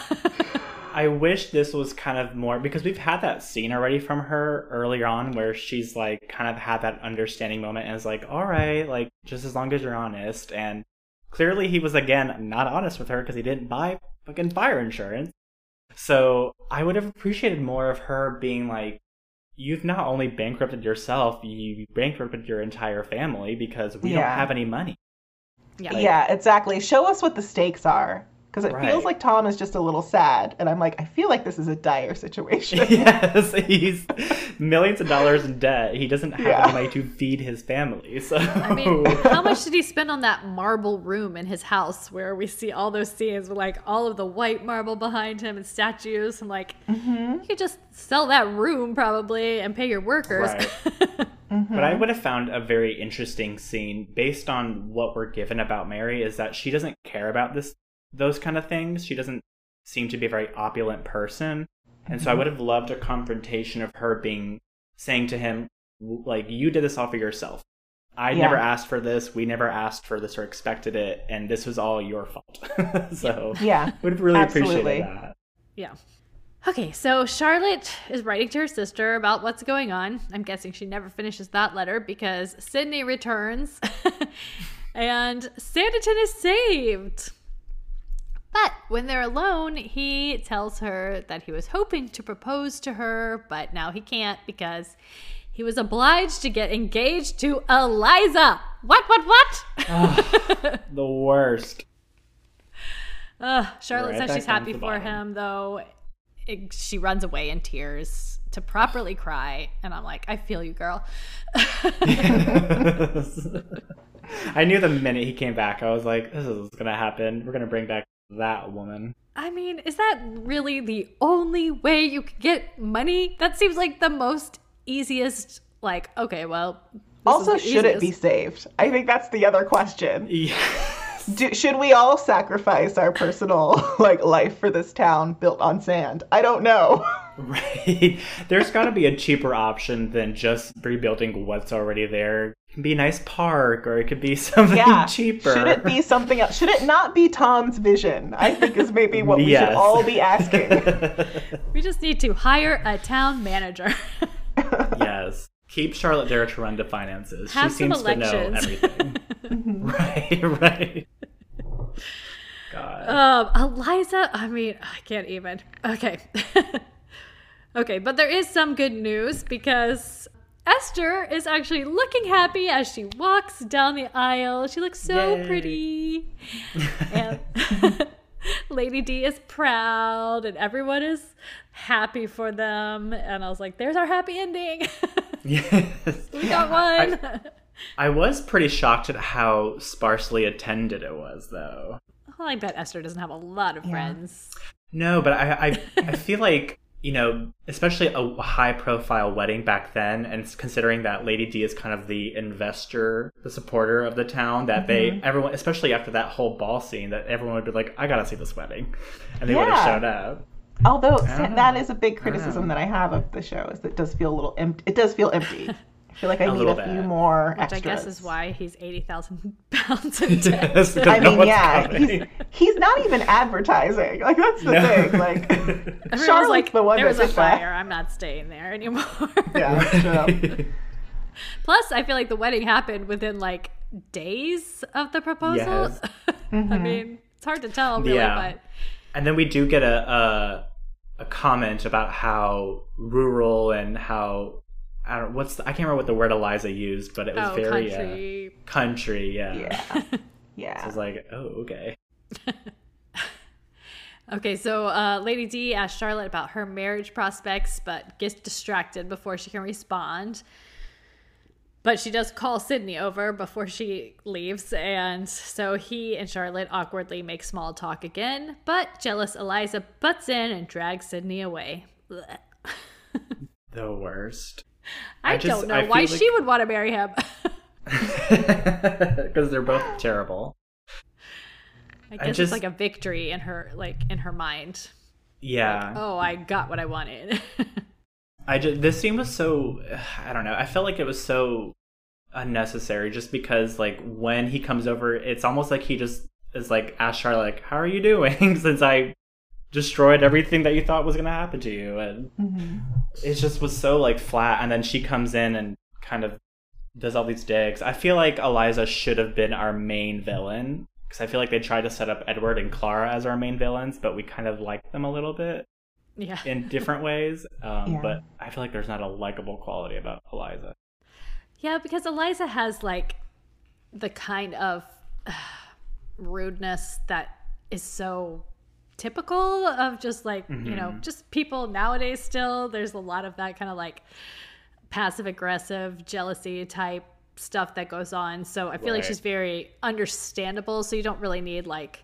I wish this was kind of more because we've had that scene already from her earlier on where she's like kind of had that understanding moment and is like, all right, like just as long as you're honest. And clearly he was again not honest with her because he didn't buy fucking fire insurance. So I would have appreciated more of her being like, you've not only bankrupted yourself, you bankrupted your entire family because we don't have any money. yeah. yeah, exactly. Show us what the stakes are. Because it Right. feels like Tom is just a little sad. And I'm like, I feel like this is a dire situation. yes, he's millions of dollars in debt. He doesn't have Yeah. money to feed his family. So I mean, how much did he spend on that marble room in his house where we see all those scenes with like all of the white marble behind him and statues? I'm like, mm-hmm. you could just sell that room probably and pay your workers. Right. Mm-hmm. But I would have found a very interesting scene based on what we're given about Mary is that she doesn't care about this those kind of things. She doesn't seem to be a very opulent person. And so I mm-hmm. would have loved a confrontation of her being saying to him like you did this all for yourself. I Yeah. never asked for this. We never asked for this or expected it and this was all your fault. so yeah. would have really Absolutely. appreciated that. yeah. Okay, so Charlotte is writing to her sister about what's going on. I'm guessing she never finishes that letter because Sidney returns and Sanditon is saved. But when they're alone, he tells her that he was hoping to propose to her, but now he can't because he was obliged to get engaged to Eliza. What, what, what? Ah, the worst. Ugh, Charlotte Right, says she's happy for him, though it, she runs away in tears to properly cry. And I'm like, I feel you, girl. I knew the minute he came back, I was like, this is gonna happen. We're gonna bring back that woman. I mean, is that really the only way you could get money? That seems like the most easiest, like, okay, well. Also, the should it be saved? I think that's the other question. Yeah. Do, should we all sacrifice our personal like life for this town built on sand? I don't know. Right. There's gotta be a cheaper option than just rebuilding what's already there. Can be a nice park or it could be something Yeah. cheaper. Should it be something else? Should it not be Tom's vision? I think is maybe what we Yes. should all be asking. We just need to hire a town manager. yes. Keep Charlotte there to run the finances. Have she some seems to know elections. everything. right, right. God. Um, Eliza, I mean, I can't even. Okay. okay, but there is some good news because Esther is actually looking happy as she walks down the aisle. She looks so Yay. pretty. And Lady D is proud and everyone is happy for them. And I was like, there's our happy ending. yes. we got one. I was pretty shocked at how sparsely attended it was, though. well, I bet Esther doesn't have a lot of Yeah. friends. No, but I, I, I feel like you know, especially a high-profile wedding back then, and considering that Lady D is kind of the investor, the supporter of the town, that they mm-hmm. everyone, especially after that whole ball scene, that everyone would be like, "I gotta see this wedding," and they would have Yeah. showed up. Although know. that ah. is a big criticism know. that I have of the show is that it does feel a little empty. It does feel empty. I feel like I A need little a few more Which I guess is why he's 80,000 pounds in debt. Yes, I mean, one's yeah, he's he's not even advertising. Like that's the No. thing. Like Everyone's Charlotte's like, the one there that was a did that. fire. I'm not staying there anymore. yeah, that's true. Plus, I feel like the wedding happened within like days of the proposal. Yes. Mm-hmm. I mean, it's hard to tell, really, Yeah. but And then we do get a, a a comment about how rural and how I don't what's the, I can't remember what the word Eliza used, but it was oh, very uh, country. country. Yeah. Yeah, So I was like, oh, okay. Okay, so uh, Lady D asks Charlotte about her marriage prospects, but gets distracted before she can respond. But she does call Sidney over before she leaves, and so he and Charlotte awkwardly make small talk again. But jealous Eliza butts in and drags Sidney away. The worst. I, I just- don't know I why feel she would want to marry him. Because they're both terrible. I I guess just- it's like a victory in her, like in her mind. Yeah. Oh, I got what I wanted. I just this scene was so I don't know. I felt like it was so unnecessary just because like when he comes over, it's almost like he just is like ask Charlotte like, "How are you doing?" Since I destroyed everything that you thought was gonna happen to you, and Mhm. it just was so like flat. And then she comes in and kind of does all these digs. I feel like Eliza should have been our main villain because I feel like they tried to set up Edward and Clara as our main villains, but we kind of liked them a little bit yeah. in different ways. Um, Yeah. But I feel like there's not a likable quality about Eliza. Yeah, because Eliza has like the kind of uh, rudeness that is so typical of just like, you know, mm-hmm. just people nowadays still. There's a lot of that kind of like passive aggressive, jealousy type stuff that goes on. So I feel like she's very understandable. So you don't really need like,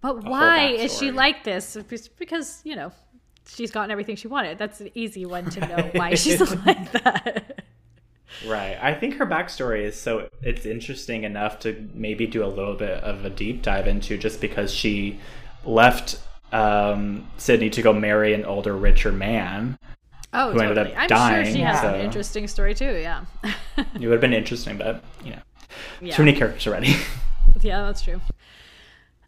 but whole why is she like this? Because, you know, she's gotten everything she wanted. That's an easy one to know why she's like that. Right. I think her backstory is so it's interesting enough to maybe do a little bit of a deep dive into just because she left um, Sidney to go marry an older, richer man. Oh, who ended totally. up I'm dying, sure she has so- an interesting story too. Yeah. It would have been interesting, but you know, yeah. too many characters already. Yeah, that's true.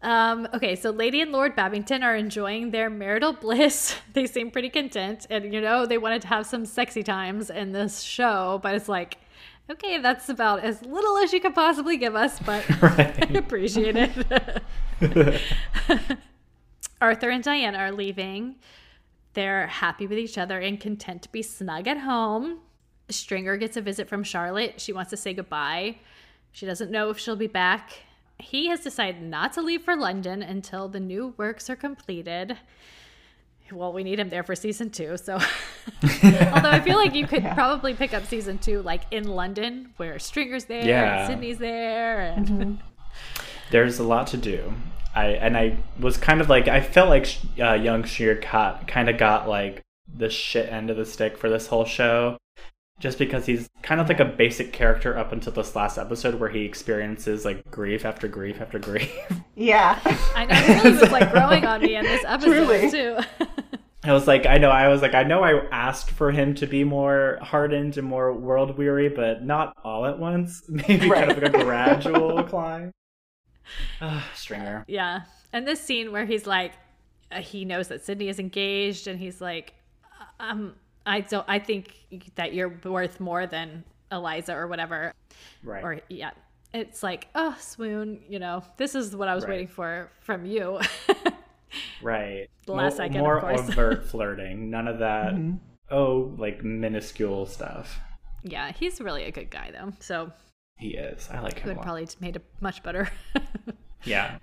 Um, okay, so Lady and Lord Babington are enjoying their marital bliss. They seem pretty content, and you know they wanted to have some sexy times in this show, but it's like, okay, that's about as little as you could possibly give us, but Right. I appreciate it. Arthur and Diana are leaving. They're happy with each other and content to be snug at home. Stringer gets a visit from Charlotte. She wants to say goodbye. She doesn't know if she'll be back. He has decided not to leave for London until the new works are completed. Well, we need him there for season two, so. Although I feel like you could probably pick up season two, like in London, where Stringer's there, Yeah. and Sidney's there, and mm-hmm. There's a lot to do. I and I was kind of like I felt like uh, young Sheer got kind of got like the shit end of the stick for this whole show, just because he's kind of like a basic character up until this last episode where he experiences like grief after grief after grief. Yeah. I know it really was like growing on me in this episode Truly. too. I was like, I know, I was like, I know I asked for him to be more hardened and more world weary, but not all at once. Maybe right. kind of like a gradual climb. Uh, Stringer. Yeah. And this scene where he's like, uh, he knows that Sidney is engaged and he's like, um, I don't, I think that you're worth more than Eliza or whatever. Right. Or, yeah. It's like, oh, swoon, you know, this is what I was right. waiting for from you. right. The last more, second, more overt flirting. None of that. Mm-hmm. Oh, like minuscule stuff. Yeah, he's really a good guy though. So he is. I like him. Would probably made it much better. yeah.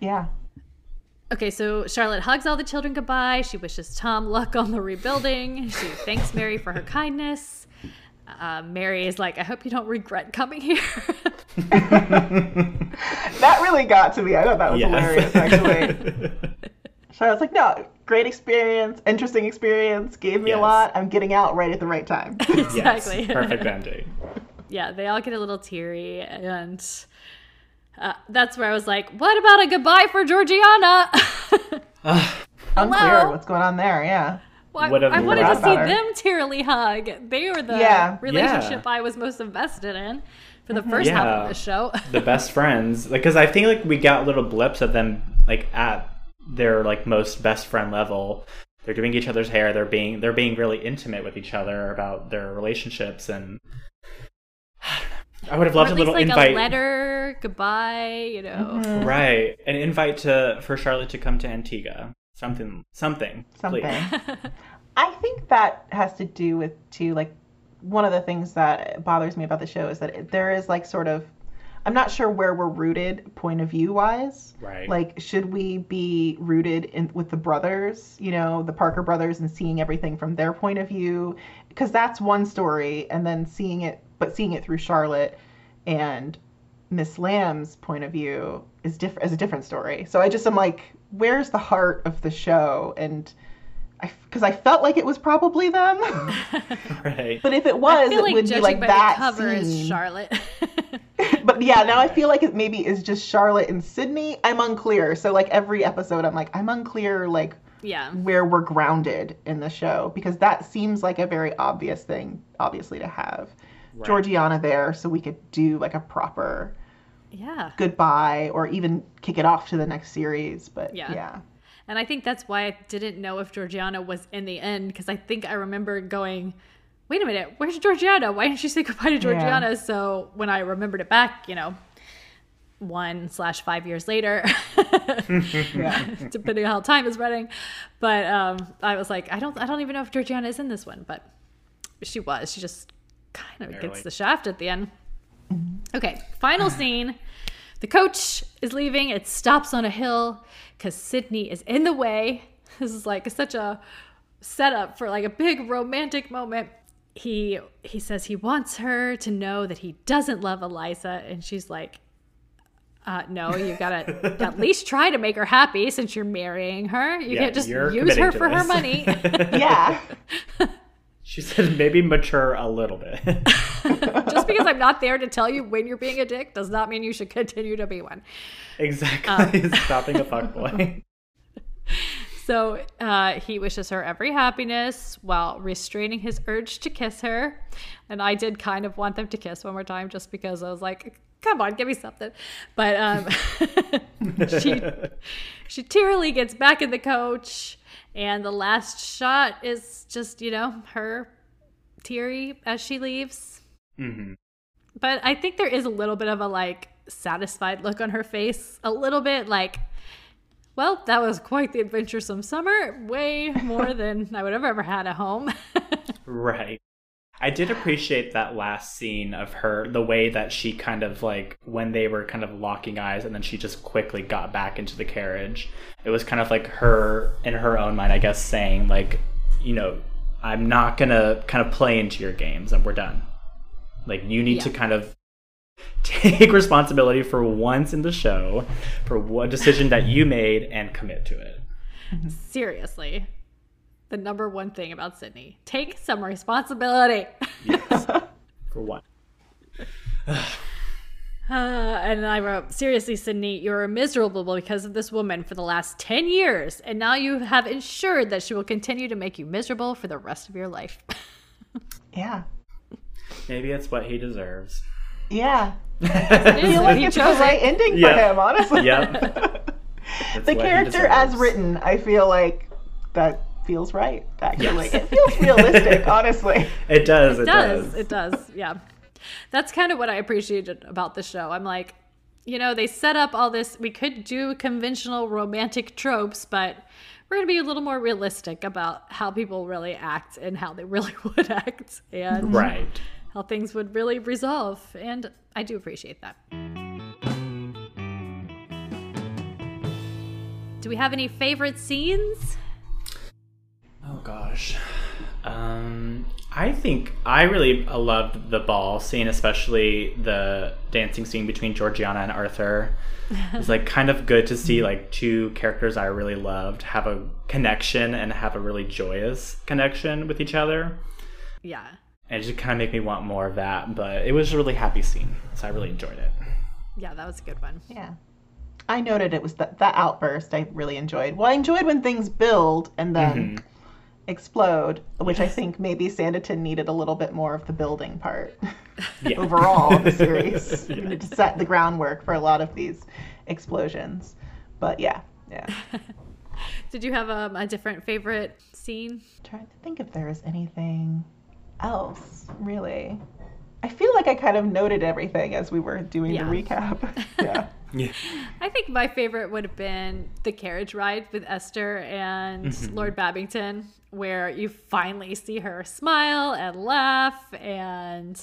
Yeah. Okay, so Charlotte hugs all the children goodbye. She wishes Tom luck on the rebuilding. She thanks Mary for her kindness. Uh, Mary is like, I hope you don't regret coming here. that really got to me. I thought that was yes. hilarious, actually. Charlotte's like, no, great experience, interesting experience, gave me yes. a lot. I'm getting out right at the right time. exactly. Yes, perfect ending. Yeah, they all get a little teary, and uh, that's where I was like, what about a goodbye for Georgiana? uh, unclear what's going on there, yeah. Well, I, I wanted to see them tearily hug. They were the yeah. relationship yeah. I was most invested in for the mm-hmm. first yeah. half of the show. the best friends, because I think like we got little blips of them like at their like most best friend level. They're doing each other's hair. They're being they're being really intimate with each other about their relationships and. I would have loved a little like invite. A letter, goodbye, you know. Mm-hmm. Right, an invite to for Charlotte to come to Antigua. Something, something, something. I think that has to do with too, like one of the things that bothers me about the show is that there is like sort of I'm not sure where we're rooted point of view wise. Right. Like, should we be rooted in with the brothers, you know, the Parker brothers, and seeing everything from their point of view? Because that's one story, and then seeing it, but seeing it through Charlotte and Miss Lambe's point of view is different, is a different story. So I just am like, where's the heart of the show? And because I, I, felt like it was probably them. right. But if it was, it like would be like that cover scene. Charlotte. but yeah, now I feel like it maybe is just Charlotte and Sidney. I'm unclear. So like every episode, I'm like, I'm unclear, like yeah, where we're grounded in the show because that seems like a very obvious thing, obviously, to have right. Georgiana there, so we could do like a proper yeah goodbye or even kick it off to the next series. But yeah. yeah. And I think that's why I didn't know if Georgiana was in the end because I think I remember going, wait a minute, where's Georgiana? Why didn't she say goodbye to Georgiana? Yeah. So when I remembered it back, you know, one slash five years later, depending on how time is running. But um, I was like, I don't, I don't even know if Georgiana is in this one, but she was. She just kind of Barely. gets the shaft at the end. Mm-hmm. Okay, final scene. The coach is leaving. It stops on a hill because Sidney is in the way. This is like such a setup for like a big romantic moment. He he says he wants her to know that he doesn't love Eliza, and she's like, uh, "No, you gotta at least try to make her happy since you're marrying her. You yeah, can't just use her for this. her money." yeah. She said maybe mature a little bit. Just because I'm not there to tell you when you're being a dick does not mean you should continue to be one. Exactly. Um, Stopping a fuckboy. So uh, he wishes her every happiness while restraining his urge to kiss her. And I did kind of want them to kiss one more time just because I was like, come on, give me something. But um, she, she tearily gets back in the coach and the last shot is just, you know, her teary as she leaves. Mm-hmm. But I think there is a little bit of a like satisfied look on her face. A little bit like, well, that was quite the adventuresome summer. Way more than I would have ever had at home. right. I did appreciate that last scene of her, the way that she kind of like when they were kind of locking eyes and then she just quickly got back into the carriage. It was kind of like her in her own mind, I guess, saying like, you know, I'm not gonna kind of play into your games and we're done. Like you need yeah. to kind of take responsibility for once in the show for one decision that you made and commit to it. Seriously the number one thing about Sidney. Take some responsibility. yes. For what? Uh, and I wrote, seriously, Sidney, you're miserable because of this woman for the last 10 years, and now you have ensured that she will continue to make you miserable for the rest of your life. yeah. Maybe it's what he deserves. Yeah. I feel like it's the right ending for him, honestly. Yep. the character as written, I feel like that feels right. Actually, yes. it feels realistic. honestly, it does. It, it does, does. It does. Yeah, that's kind of what I appreciated about the show. I'm like, you know, they set up all this. We could do conventional romantic tropes, but we're going to be a little more realistic about how people really act and how they really would act, and right how things would really resolve. And I do appreciate that. Do we have any favorite scenes? Oh gosh. Um, I think I really loved the ball scene, especially the dancing scene between Georgiana and Arthur. it's like kind of good to see like two characters I really loved have a connection and have a really joyous connection with each other. Yeah. And it just kind of made me want more of that, but it was a really happy scene, so I really enjoyed it. Yeah, that was a good one. Yeah. I noted it was that that outburst I really enjoyed. Well, I enjoyed when things build and then mm-hmm. Explode, which yes. I think maybe Sanditon needed a little bit more of the building part yeah. overall the series. yes. We need to set the groundwork for a lot of these explosions. But yeah, yeah. Did you have um, a different favorite scene? I'm trying to think if there is anything else, really. I feel like I kind of noted everything as we were doing yeah. the recap. yeah. Yeah. I think my favorite would have been the carriage ride with Esther and mm-hmm. Lord Babington, where you finally see her smile and laugh and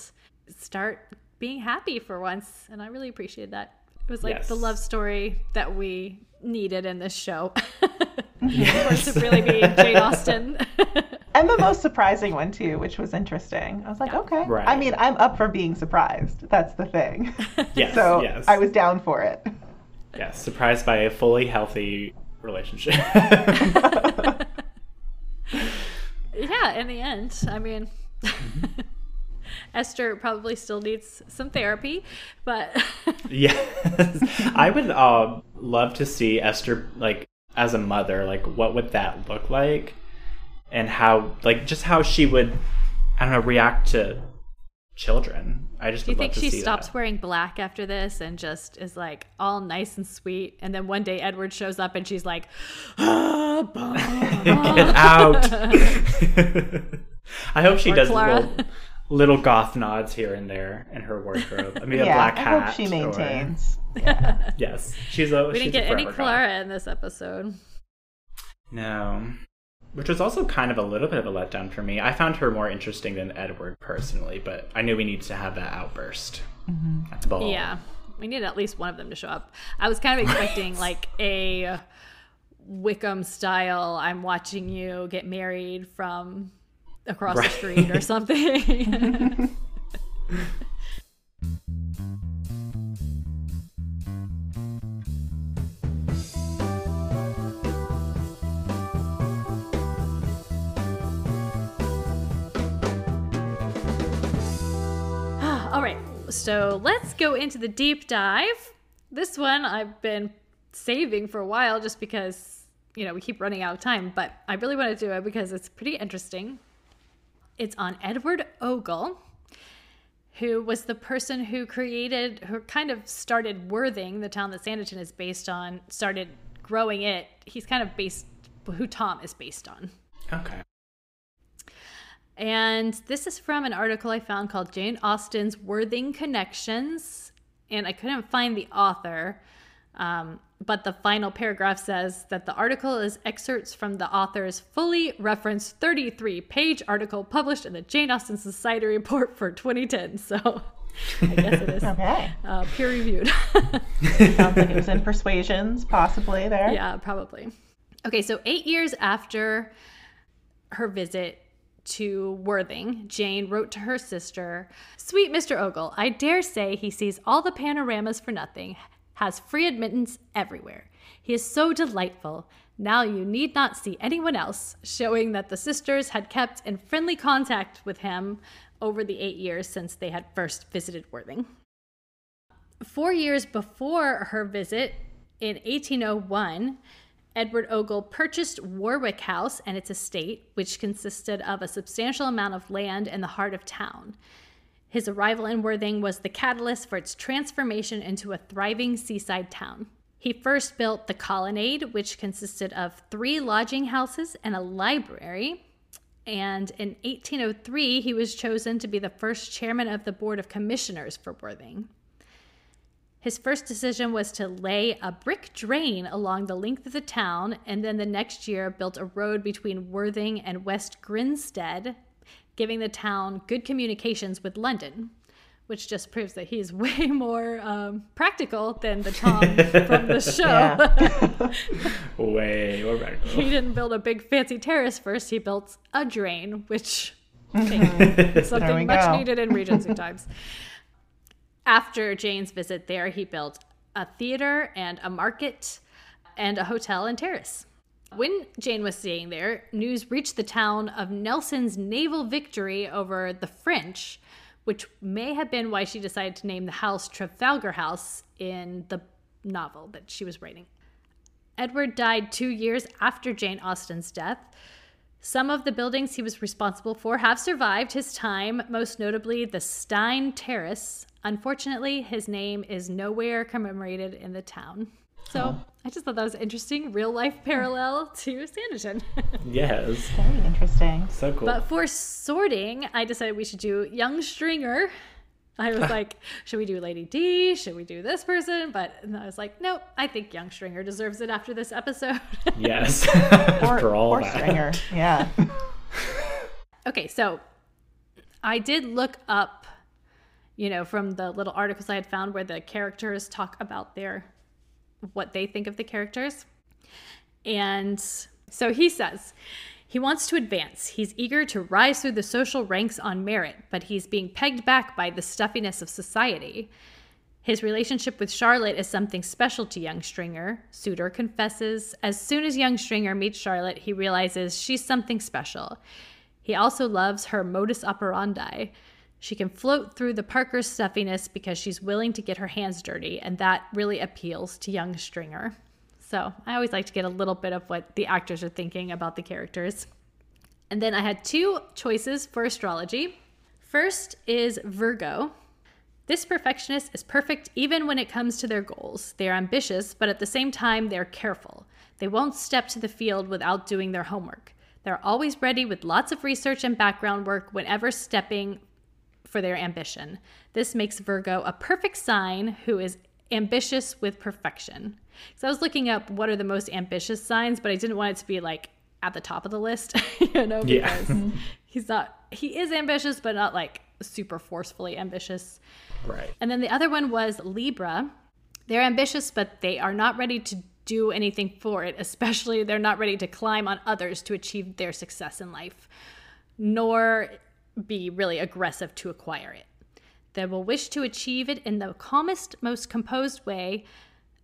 start being happy for once. And I really appreciated that. It was like yes. the love story that we needed in this show. yes. to really be Jane Austen. and the most surprising one too, which was interesting. I was like, yeah. okay. Right. I mean, I'm up for being surprised. That's the thing. Yes. so yes. I was down for it. Yes, surprised by a fully healthy relationship. Yeah, in the end, I mean. Esther probably still needs some therapy, but yeah, I would uh, love to see Esther like as a mother. Like, what would that look like? and how like just how she would I don't know react to children. I just do you think she stops that. wearing black after this and just is like all nice and sweet, and then one day Edward shows up and she's like, ah, "Get out!" I hope she or does little, little, goth nods here and there in her wardrobe. I mean, yeah, a black hat. I hope she maintains. Or... Yeah. yes, she's a. We didn't get any Clara in this episode. No which was also kind of a little bit of a letdown for me. I found her more interesting than Edward personally, but I knew we needed to have that outburst. Mm-hmm. That's ball. Yeah, we needed at least one of them to show up. I was kind of expecting like a Wickham style. I'm watching you get married from across right. the street or something. so let's go into the deep dive. This one I've been saving for a while just because, you know, we keep running out of time, but I really want to do it because it's pretty interesting. It's on Edward Ogle, who was the person who created, who kind of started Worthing, the town that Sanditon is based on, started growing it. He's kind of based, who Tom is based on. Okay. And this is from an article I found called Jane Austen's Worthing Connections. And I couldn't find the author, um, but the final paragraph says that the article is excerpts from the author's fully referenced 33 page article published in the Jane Austen Society Report for 2010. So I guess it is okay. uh, peer reviewed. Sounds like it was in Persuasions, possibly there. Yeah, probably. Okay, so eight years after her visit to Worthing, Jane wrote to her sister Sweet Mr. Ogle, I dare say he sees all the panoramas for nothing, has free admittance everywhere. He is so delightful. Now you need not see anyone else, showing that the sisters had kept in friendly contact with him over the eight years since they had first visited Worthing. Four years before her visit in 1801, Edward Ogle purchased Warwick House and its estate, which consisted of a substantial amount of land in the heart of town. His arrival in Worthing was the catalyst for its transformation into a thriving seaside town. He first built the Colonnade, which consisted of three lodging houses and a library. And in 1803, he was chosen to be the first chairman of the Board of Commissioners for Worthing. His first decision was to lay a brick drain along the length of the town, and then the next year built a road between Worthing and West Grinstead, giving the town good communications with London which just proves that he's way more um, practical than the Tom from the show. way more practical. He didn't build a big fancy terrace first. He built a drain, which something much go. needed in Regency times. After Jane's visit there, he built a theater and a market and a hotel and terrace. When Jane was staying there, news reached the town of Nelson's naval victory over the French which may have been why she decided to name the house Trafalgar House in the novel that she was writing. Edward died two years after Jane Austen's death. Some of the buildings he was responsible for have survived his time, most notably the Stein Terrace. Unfortunately, his name is nowhere commemorated in the town. So I just thought that was interesting, real life parallel to Sanditon. yes. Very interesting. So cool. But for sorting, I decided we should do Young Stringer. I was like, should we do Lady D? Should we do this person? But I was like, nope, I think Young Stringer deserves it after this episode. yes. for all that. Stringer. Yeah. okay, so I did look up, you know, from the little articles I had found where the characters talk about their what they think of the characters. And so he says, he wants to advance. He's eager to rise through the social ranks on merit, but he's being pegged back by the stuffiness of society. His relationship with Charlotte is something special to young Stringer. Suter confesses. As soon as young Stringer meets Charlotte, he realizes she's something special. He also loves her modus operandi. She can float through the Parker's stuffiness because she's willing to get her hands dirty, and that really appeals to young Stringer. So I always like to get a little bit of what the actors are thinking about the characters. And then I had two choices for astrology. First is Virgo. This perfectionist is perfect even when it comes to their goals. They are ambitious, but at the same time, they're careful. They won't step to the field without doing their homework. They're always ready with lots of research and background work whenever stepping for their ambition. This makes Virgo a perfect sign who is ambitious with perfection. So I was looking up what are the most ambitious signs, but I didn't want it to be like at the top of the list, you know, because yeah. he's not he is ambitious, but not like super forcefully ambitious. Right. And then the other one was Libra. They're ambitious, but they are not ready to do anything for it, especially they're not ready to climb on others to achieve their success in life. Nor be really aggressive to acquire it. They will wish to achieve it in the calmest, most composed way.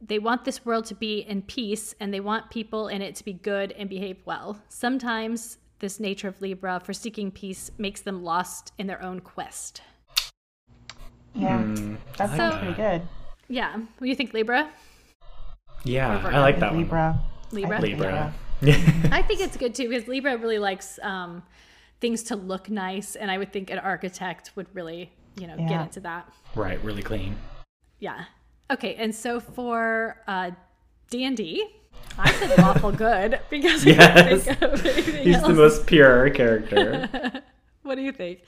They want this world to be in peace and they want people in it to be good and behave well. Sometimes this nature of Libra for seeking peace makes them lost in their own quest. Yeah, mm, that sounds pretty good. Yeah. What do you think, Libra? Yeah, I like that Libra. one. Libra. Libra. I think it's good too because Libra really likes um, things to look nice and i would think an architect would really you know yeah. get into that right really clean yeah okay and so for uh d&d i said lawful good because yes. he's else. the most pure character. What do you think?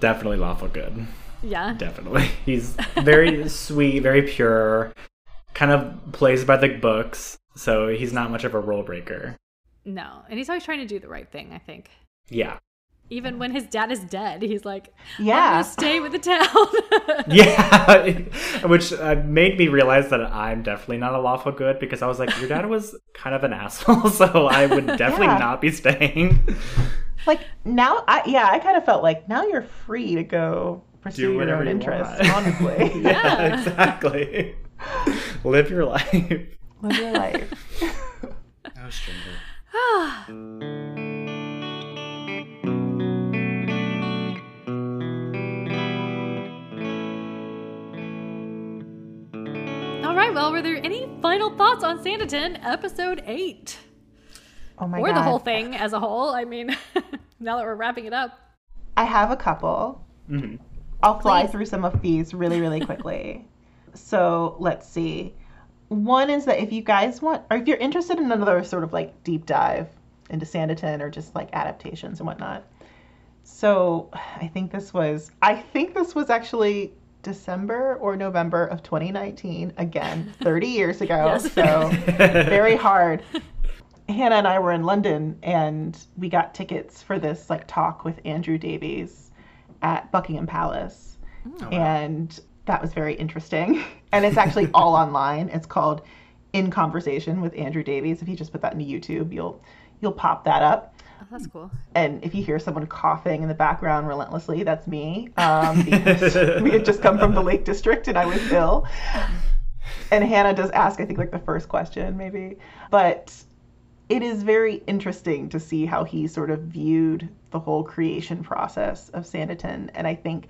Definitely lawful good. Yeah. Definitely. He's very sweet very pure kind of plays by the books so he's not much of a rule breaker. No and he's always trying to do the right thing i think. Yeah. Even when his dad is dead, he's like, "Yeah, stay with the town." yeah, which uh, made me realize that I'm definitely not a lawful good because I was like, "Your dad was kind of an asshole, so I would definitely yeah. not be staying." Like now, I yeah, I kind of felt like now you're free to go pursue your own interests. Honestly, yeah, yeah, exactly. Live your life. Live your life. that was stronger. well, were there any final thoughts on Sanditon episode eight? Oh my or god. the whole thing as a whole? I mean, now that we're wrapping it up. I have a couple. Mhm. I'll fly Please. through some of these really, really quickly. so let's see. One is that if you guys want, or if you're interested in another sort of like deep dive into Sanditon or just like adaptations and whatnot. So I think this was, I think this was actually December or November of 2019. Again, 30 years ago. So very hard. Hannah and I were in London and we got tickets for this like talk with Andrew Davies at Buckingham Palace. Mm. Oh, wow. And that was very interesting. And it's actually all online. It's called In Conversation with Andrew Davies. If you just put that into YouTube, you'll you'll pop that up. Oh, that's cool. And if you hear someone coughing in the background relentlessly, that's me. Um, because we had just come from the Lake District and I was ill. And Hannah does ask, I think, like the first question, maybe. But it is very interesting to see how he sort of viewed the whole creation process of Sanditon. And I think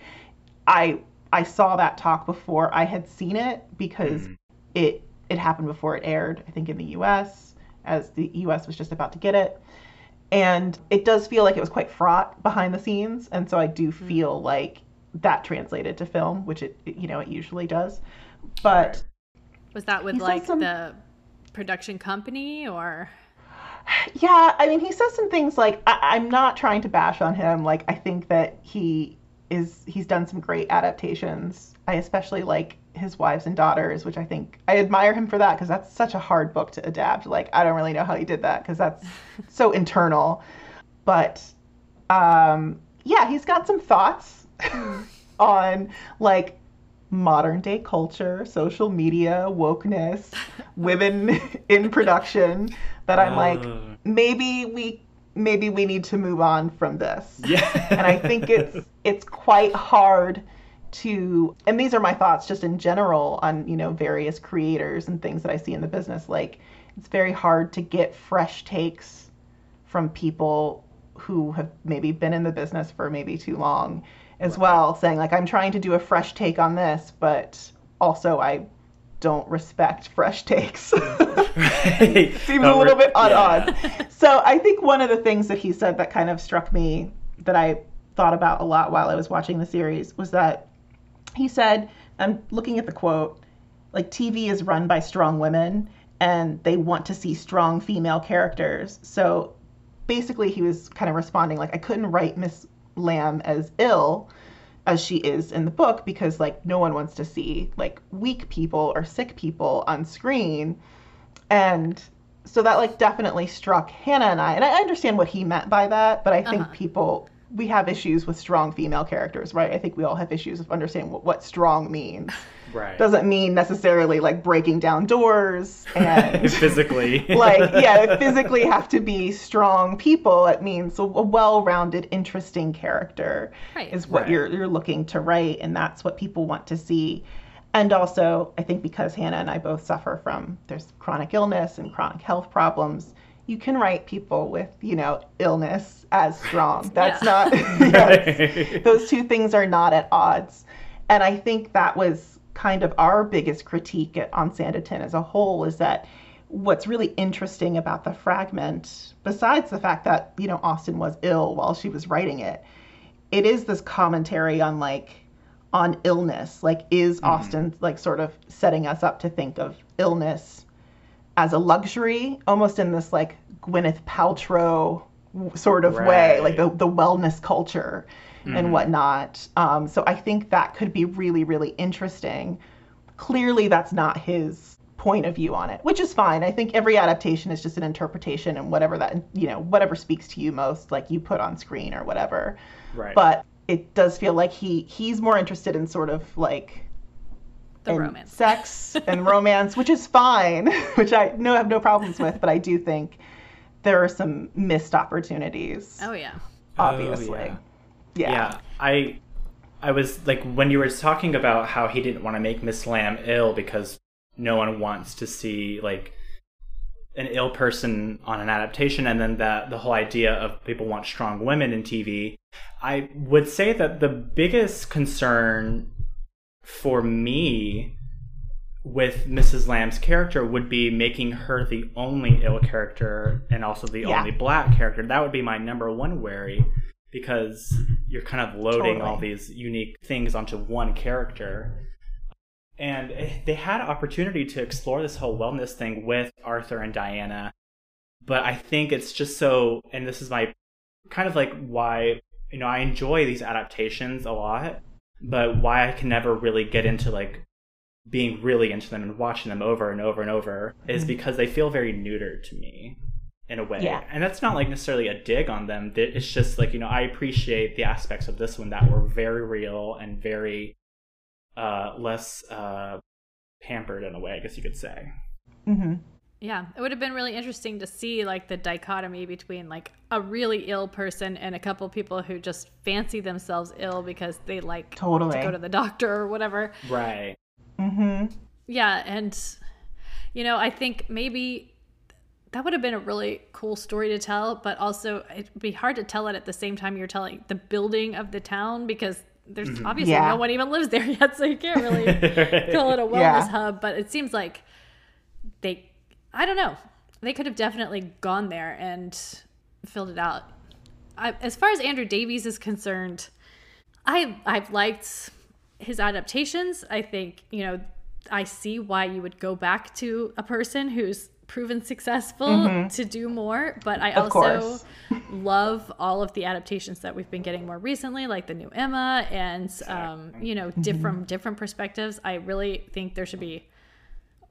I I saw that talk before I had seen it because Mhm. it it happened before it aired, I think in the US, as the US was just about to get it. And it does feel like it was quite fraught behind the scenes. And so I do mm-hmm. feel like that translated to film, which it, it- you know, it usually does. But Was that with like some- the production company or? yeah, I mean, he says some things like, I, I'm not trying to bash on him. Like, I think that he is, he's done some great adaptations. I especially like his wives and daughters, which I think I admire him for that because that's such a hard book to adapt. Like, I don't really know how he did that because that's so internal. But um, yeah, he's got some thoughts on like modern day culture, social media, wokeness, women in production that I'm like, Uh, maybe we maybe we need to move on from this. yeah. And I think it's it's quite hard to and these are my thoughts just in general on, you know, various creators and things that I see in the business like it's very hard to get fresh takes from people who have maybe been in the business for maybe too long as well saying like I'm trying to do a fresh take on this but also I don't respect fresh takes. Right. seems No, a little bit odd. yeah. odd. So I think one of the things that he said that kind of struck me that I thought about a lot while I was watching the series was that he said, I'm looking at the quote, like TV is run by strong women and they want to see strong female characters. So basically he was kind of responding like I couldn't write Miss Lambe as ill as she is in the book because like no one wants to see like weak people or sick people on screen and so that like definitely struck hannah and i and i understand what he meant by that but i think Uh-huh. people we have issues with strong female characters right i think we all have issues of understanding what, what strong means Right. doesn't mean necessarily like breaking down doors and Physically. like yeah physically have to be strong people it means a, a well-rounded interesting character Right. is what Right. you're you're looking to write and that's what people want to see and also i think because hannah and i both suffer from there's chronic illness and chronic health problems you can write people with you know illness as strong that's Yeah. not yes. those two things are not at odds and i think that was kind of our biggest critique at, on sanditon as a whole is that what's really interesting about the fragment besides the fact that you know austen was ill while she was writing it it is this commentary on like on illness like is mm-hmm. austen like sort of setting us up to think of illness as a luxury almost in this like gwyneth paltrow sort of way like the, the wellness culture and whatnot. Um, so i think that could be really really interesting. Clearly that's not his point of view on it which is fine. I think every adaptation is just an interpretation and whatever that you know whatever speaks to you most like you put on screen or whatever. Right. but it does feel like he he's more interested in sort of like The in romance. sex and romance which is fine which i no have no problems with but i do think there are some missed opportunities Oh yeah. obviously Oh, yeah. yeah. yeah i i was like when you were talking about how he didn't want to make miss lambe ill because no one wants to see like an ill person on an adaptation and then that the whole idea of people want strong women in tv i would say that the biggest concern for me with Mrs. Lambe's character would be making her the only ill character and also the Yeah. only black character. That would be my number one worry because you're kind of loading Totally. all these unique things onto one character. And eh, they had opportunity to explore this whole wellness thing with Arthur and Diana. But I think it's just so, and this is my kind of like why, you know, I enjoy these adaptations a lot, but why I can never really get into like being really into them and watching them over and over and over is Mhm. because they feel very neutered to me in a way. Yeah. And that's not like necessarily a dig on them. It's just like, you know, I appreciate the aspects of this one that were very real and very uh less uh pampered in a way, I guess you could say. hmm Yeah, it would have been really interesting to see like the dichotomy between like a really ill person and a couple people who just fancy themselves ill because they like Totally. to go to the doctor or whatever. Right. hmm Yeah, and you know, I think maybe that would have been a really cool story to tell, but also it'd be hard to tell it at the same time you're telling the building of the town because there's obviously Yeah. no one even lives there yet, so you can't really call it a wellness Yeah. hub. But it seems like they, I don't know, they could have definitely gone there and filled it out. I, as far as Andrew Davies is concerned, I I've liked his adaptations. I think you know I see why you would go back to a person who's proven successful to do more. But I Mm-hmm. Of also love all of the adaptations that we've been getting more recently, like the new Emma, and um, you know, Mm-hmm. different different perspectives. I really think there should be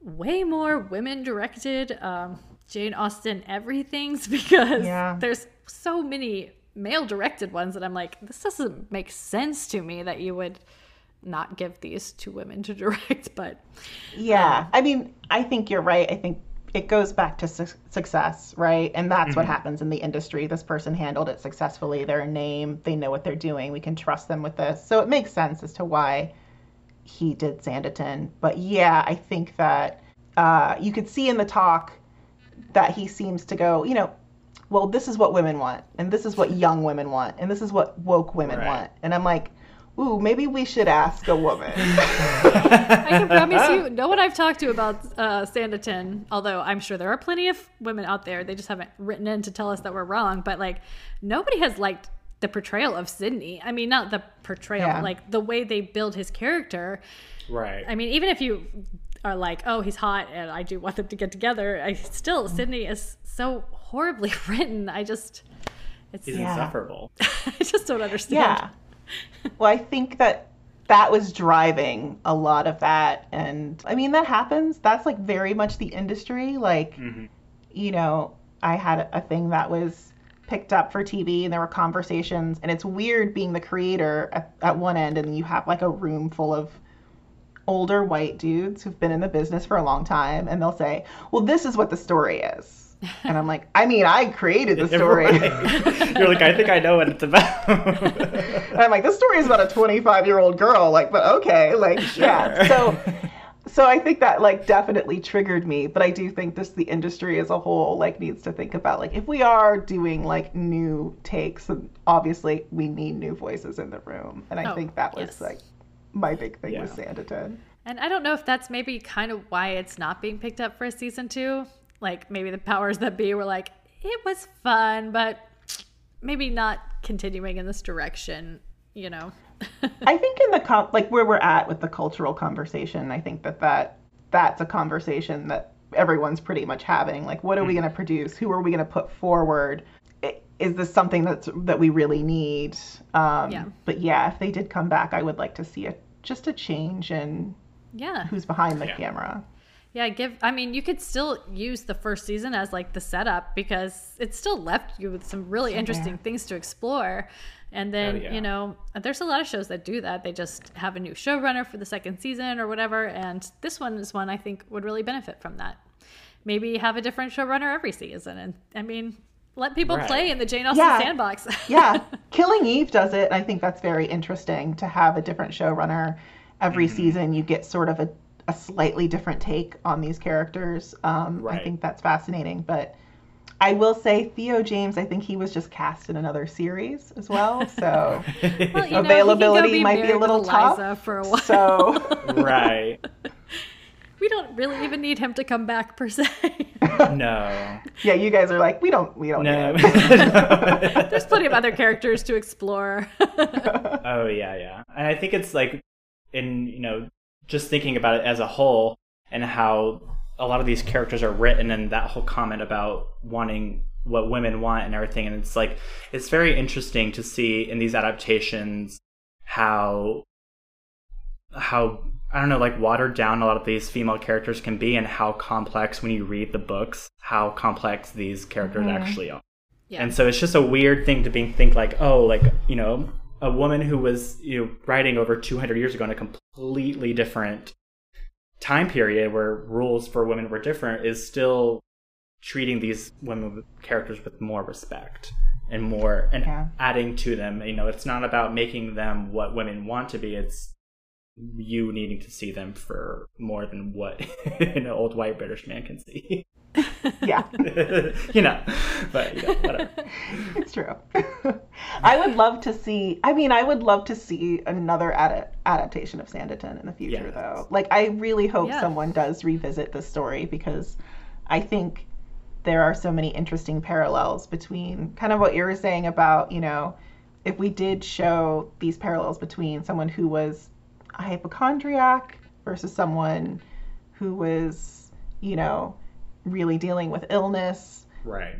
way more women directed um, Jane Austen everything's because Yeah. there's so many male directed ones that I'm like, this doesn't make sense to me that you would not give these to women to direct. But Yeah. I mean, I think you're right. I think it goes back to su- success, right? And that's what happens in the industry. This person handled it successfully. They're a name. They know what they're doing. We can trust them with this. So it makes sense as to why he did Sanditon. But yeah, I think that uh, you could see in the talk that he seems to go, you know, well, this is what women want, and this is what young women want, and this is what woke women Right. want. And I'm like, ooh, maybe we should ask a woman. I can promise you, no one I've talked to about uh, Sanditon, although I'm sure there are plenty of women out there, they just haven't written in to tell us that we're wrong. But like, nobody has liked the portrayal of Sidney. I mean, not the portrayal, Yeah. like the way they build his character. Right. I mean, even if you are like, oh, he's hot and I do want them to get together, I still, Sidney is so horribly written. I just, it's, He's Yeah. insufferable. I just don't understand. Yeah. well, I think that that was driving a lot of that. And I mean, that happens. That's like very much the industry. Like, Mhm. you know, I had a thing that was picked up for TV and there were conversations. And it's weird being the creator at, at one end and you have like a room full of older white dudes who've been in the business for a long time and they'll say, well, this is what the story is. And I'm like, I mean, I created the story. Right. You're like, I think I know what it's about. And I'm like, this story is about a 25 year old girl. Like, but okay, like, yeah. So, so I think that like definitely triggered me. But I do think this the industry as a whole like needs to think about like if we are doing like new takes, then obviously we need new voices in the room. And I Oh, think that was yes. like my big thing with Yeah. Sanditon. And I don't know if that's maybe kind of why it's not being picked up for a season two. Like maybe the powers that be were like, it was fun, but maybe not continuing in this direction, you know? I think in the com- like where we're at with the cultural conversation, I think that that that's a conversation that everyone's pretty much having. Like, what are we going to produce? Who are we going to put forward? Is this something that's that we really need? Um, Yeah. But yeah, if they did come back, I would like to see a just a change in yeah. who's behind the Yeah. camera. Yeah, give I mean, you could still use the first season as like the setup because it still left you with some really interesting things to explore. And then, Oh, yeah. you know, there's a lot of shows that do that. They just have a new showrunner for the second season or whatever, and this one is one I think would really benefit from that. Maybe have a different showrunner every season and I mean, let people Right. play in the Jane Austen Yeah. sandbox. yeah, Killing Eve does it. I think that's very interesting to have a different showrunner every season. You get sort of a, a slightly different take on these characters. Um, I think that's fascinating. But I will say, Theo James, I think he was just cast in another series as well. So, Well, you know, he can go Availability be might be a little tough. Eliza for a while. so right. we don't really even need him to come back per se. no. Yeah, you guys are like, we don't, we don't. No. There's plenty of other characters to explore. oh yeah, yeah, and I think it's like, in you know, just thinking about it as a whole and how a lot of these characters are written and that whole comment about wanting what women want and everything and it's like it's very interesting to see in these adaptations how how I don't know, like watered down a lot of these female characters can be, and how complex when you read the books, how complex these characters mm-hmm. actually are. Yeah. And so it's just a weird thing to be, think like, oh, like you know, a woman who was you know writing over 200 years ago in a completely different time period where rules for women were different is still treating these women characters with more respect and more and yeah. adding to them you know it's not about making them what women want to be it's you needing to see them for more than what an old white british man can see yeah you know but you know, whatever it's true i would love to see i mean i would love to see another ad- adaptation of sanditon in the future yes. though like i really hope yeah. someone does revisit the story because i think there are so many interesting parallels between kind of what you were saying about, you know, if we did show these parallels between someone who was a hypochondriac versus someone who was, you know, really dealing with illness. Right.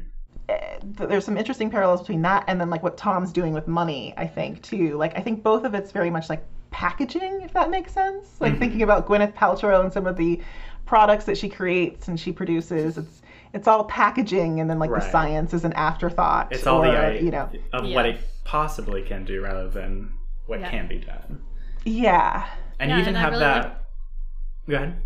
Eh, there's some interesting parallels between that and then like what Tom's doing with money, I think, too. Like I think both of it's very much like packaging, if that makes sense. Like mm-hmm. thinking about Gwyneth Paltrow and some of the products that she creates and she produces. It's it's all packaging and then like right. the science is an afterthought. It's all or, the you know of yeah. what it possibly can do rather than what yeah. can be done. Yeah. And yeah, you even and have really that. Like... Go ahead.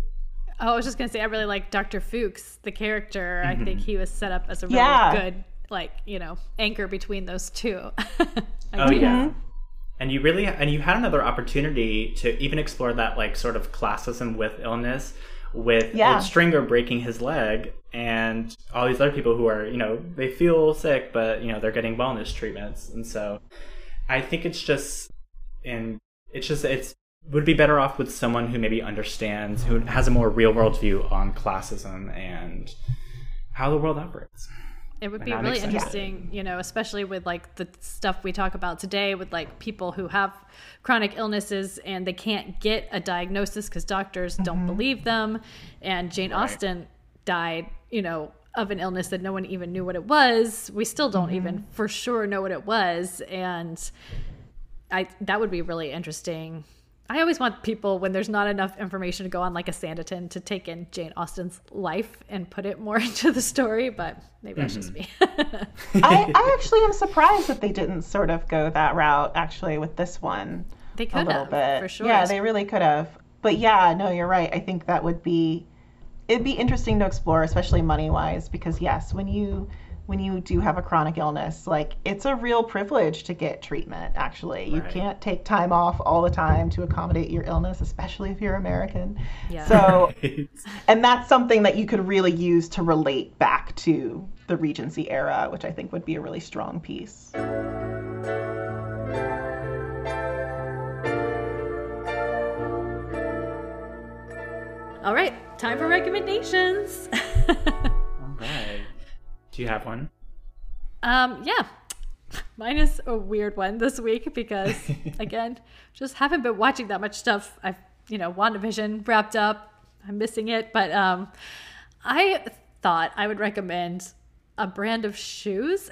Oh, I was just gonna say I really like Dr. Fuchs, the character. Mm-hmm. I think he was set up as a really yeah. good, like you know, anchor between those two. oh yeah. And you really and you had another opportunity to even explore that like sort of classism with illness with yeah. Stringer breaking his leg and all these other people who are, you know, they feel sick, but, you know, they're getting wellness treatments. And so I think it's just, and it's just, it's, would be better off with someone who maybe understands, who has a more real world view on classism and how the world operates. It would be really interesting, you know, especially with like the stuff we talk about today with like people who have chronic illnesses and they can't get a diagnosis because doctors mm-hmm. don't believe them. And Jane right. Austen died, you know, of an illness that no one even knew what it was. We still don't mm-hmm. even for sure know what it was. And I that would be really interesting I always want people when there's not enough information to go on like a Sanditon to take in Jane Austen's life and put it more into the story, but maybe that's mm-hmm. just me. I, I, actually am surprised that they didn't sort of go that route actually with this one. They could a little have, bit. for sure. Yeah, they really could have. But yeah, no, you're right. I think that would be it'd be interesting to explore, especially money wise, because yes, when you when you do have a chronic illness. Like it's a real privilege to get treatment, actually. You right. can't take time off all the time to accommodate your illness, especially if you're American. Yeah. So and that's something that you could really use to relate back to the Regency era, which I think would be a really strong piece. All right, time for recommendations. Do you have one? Um, yeah. Mine is a weird one this week because, again, just haven't been watching that much stuff. I've, you know, WandaVision wrapped up. I'm missing it. But um, I thought I would recommend a brand of shoes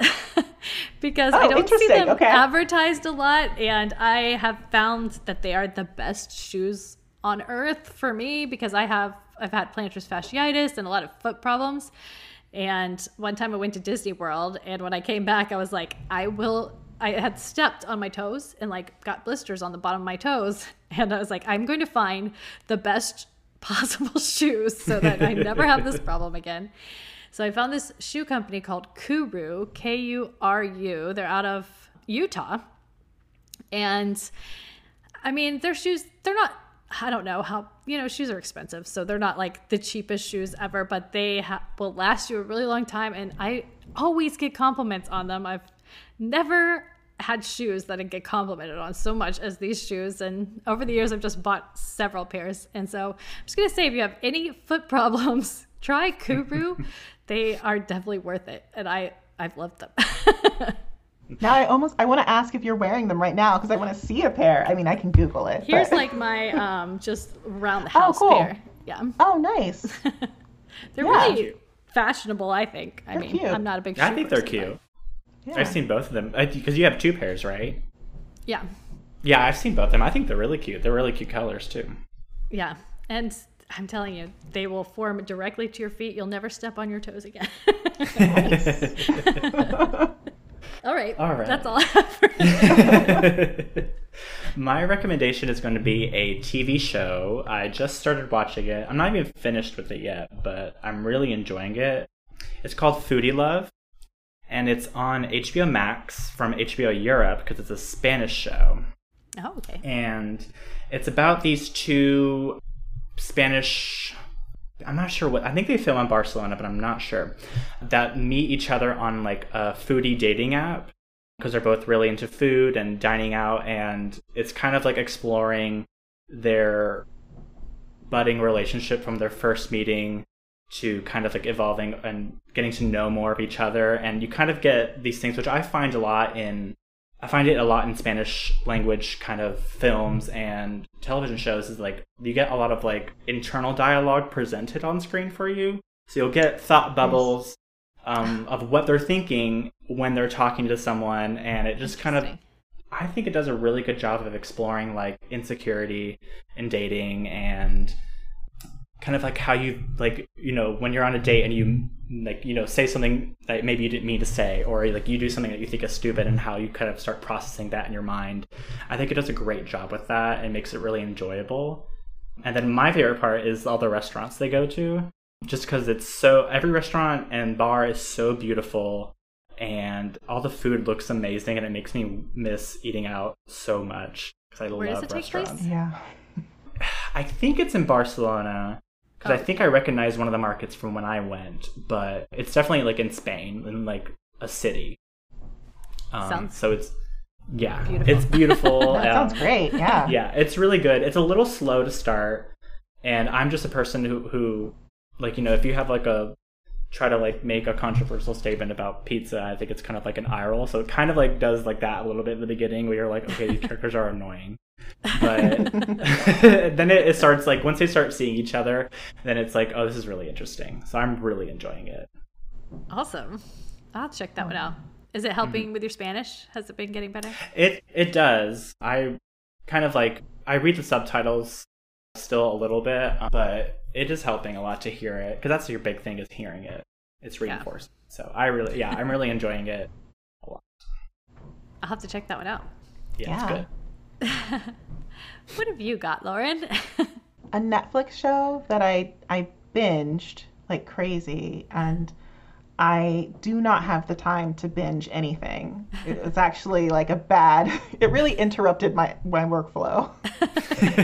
because oh, I don't see them okay. advertised a lot. And I have found that they are the best shoes on earth for me because I have I've had plantar fasciitis and a lot of foot problems. And one time I went to Disney World, and when I came back, I was like, I will. I had stepped on my toes and like got blisters on the bottom of my toes. And I was like, I'm going to find the best possible shoes so that I never have this problem again. So I found this shoe company called Kuru, K U R U. They're out of Utah. And I mean, their shoes, they're not I don't know how you know shoes are expensive, so they're not like the cheapest shoes ever, but they ha- will last you a really long time. And I always get compliments on them. I've never had shoes that I get complimented on so much as these shoes. And over the years, I've just bought several pairs. And so I'm just going to say if you have any foot problems, try Kuru. they are definitely worth it. And I, I've loved them. now I almost I want to ask if you're wearing them right now because I want to see a pair. I mean, I can Google it. Here's but... like my um just around the oh, house oh, cool. pair. Yeah. Oh, nice. they're yeah. really fashionable. I think. I they're mean, cute. I'm not a big. I think they're cute. Yeah. I've seen both of them because you have two pairs, right? Yeah. Yeah, I've seen both of them. I think they're really cute. They're really cute colors too. Yeah, and I'm telling you, they will form directly to your feet. You'll never step on your toes again. all right. All right. That's all I have My recommendation is going to be a TV show. I just started watching it. I'm not even finished with it yet, but I'm really enjoying it. It's called Foodie Love and it's on HBO Max from HBO Europe because it's a Spanish show. Oh, okay. And it's about these two Spanish. I'm not sure what. I think they film in Barcelona, but I'm not sure. That meet each other on like a foodie dating app because they're both really into food and dining out, and it's kind of like exploring their budding relationship from their first meeting to kind of like evolving and getting to know more of each other and you kind of get these things which i find a lot in i find it a lot in spanish language kind of films and television shows is like you get a lot of like internal dialogue presented on screen for you. So you'll get thought bubbles um, of what they're thinking when they're talking to someone and it just kind of i think it does a really good job of exploring like insecurity in dating and kind of like how you like you know when you're on a date and you like you know say something that maybe you didn't mean to say or like you do something that you think is stupid and how you kind of start processing that in your mind i think it does a great job with that and makes it really enjoyable. And then my favorite part is all the restaurants they go to just because it's so every restaurant and bar is so beautiful and all the food looks amazing and it makes me miss eating out so much because i Where love restaurants. Yeah. I think it's in Barcelona because oh. I think I recognize one of the markets from when I went, but it's definitely like in Spain, in like a city. Um, sounds so it's yeah, beautiful. it's beautiful. that um, sounds great. Yeah, yeah, it's really good. It's a little slow to start, and I'm just a person who who like you know if you have like a try to like make a controversial statement about pizza, I think it's kind of like an eye roll. So it kind of like does like that a little bit in the beginning where you're like, okay, these characters are annoying but then it, it, starts like once they start seeing each other then it's like oh this is really interesting. So i'm really enjoying it. Awesome. I'll check that one out. Is it helping mm-hmm. with your spanish? Has it been getting better? It it does. I kind of like i read the subtitles still a little bit but it is helping a lot to hear it because that's your big thing is hearing it. It's reinforced yeah. so i really yeah i'm really enjoying it a lot. I'll have to check that one out. Yeah, yeah. what have you got, Lauren? a Netflix show that I I binged like crazy and I do not have the time to binge anything. It's actually like a bad. It really interrupted my my workflow.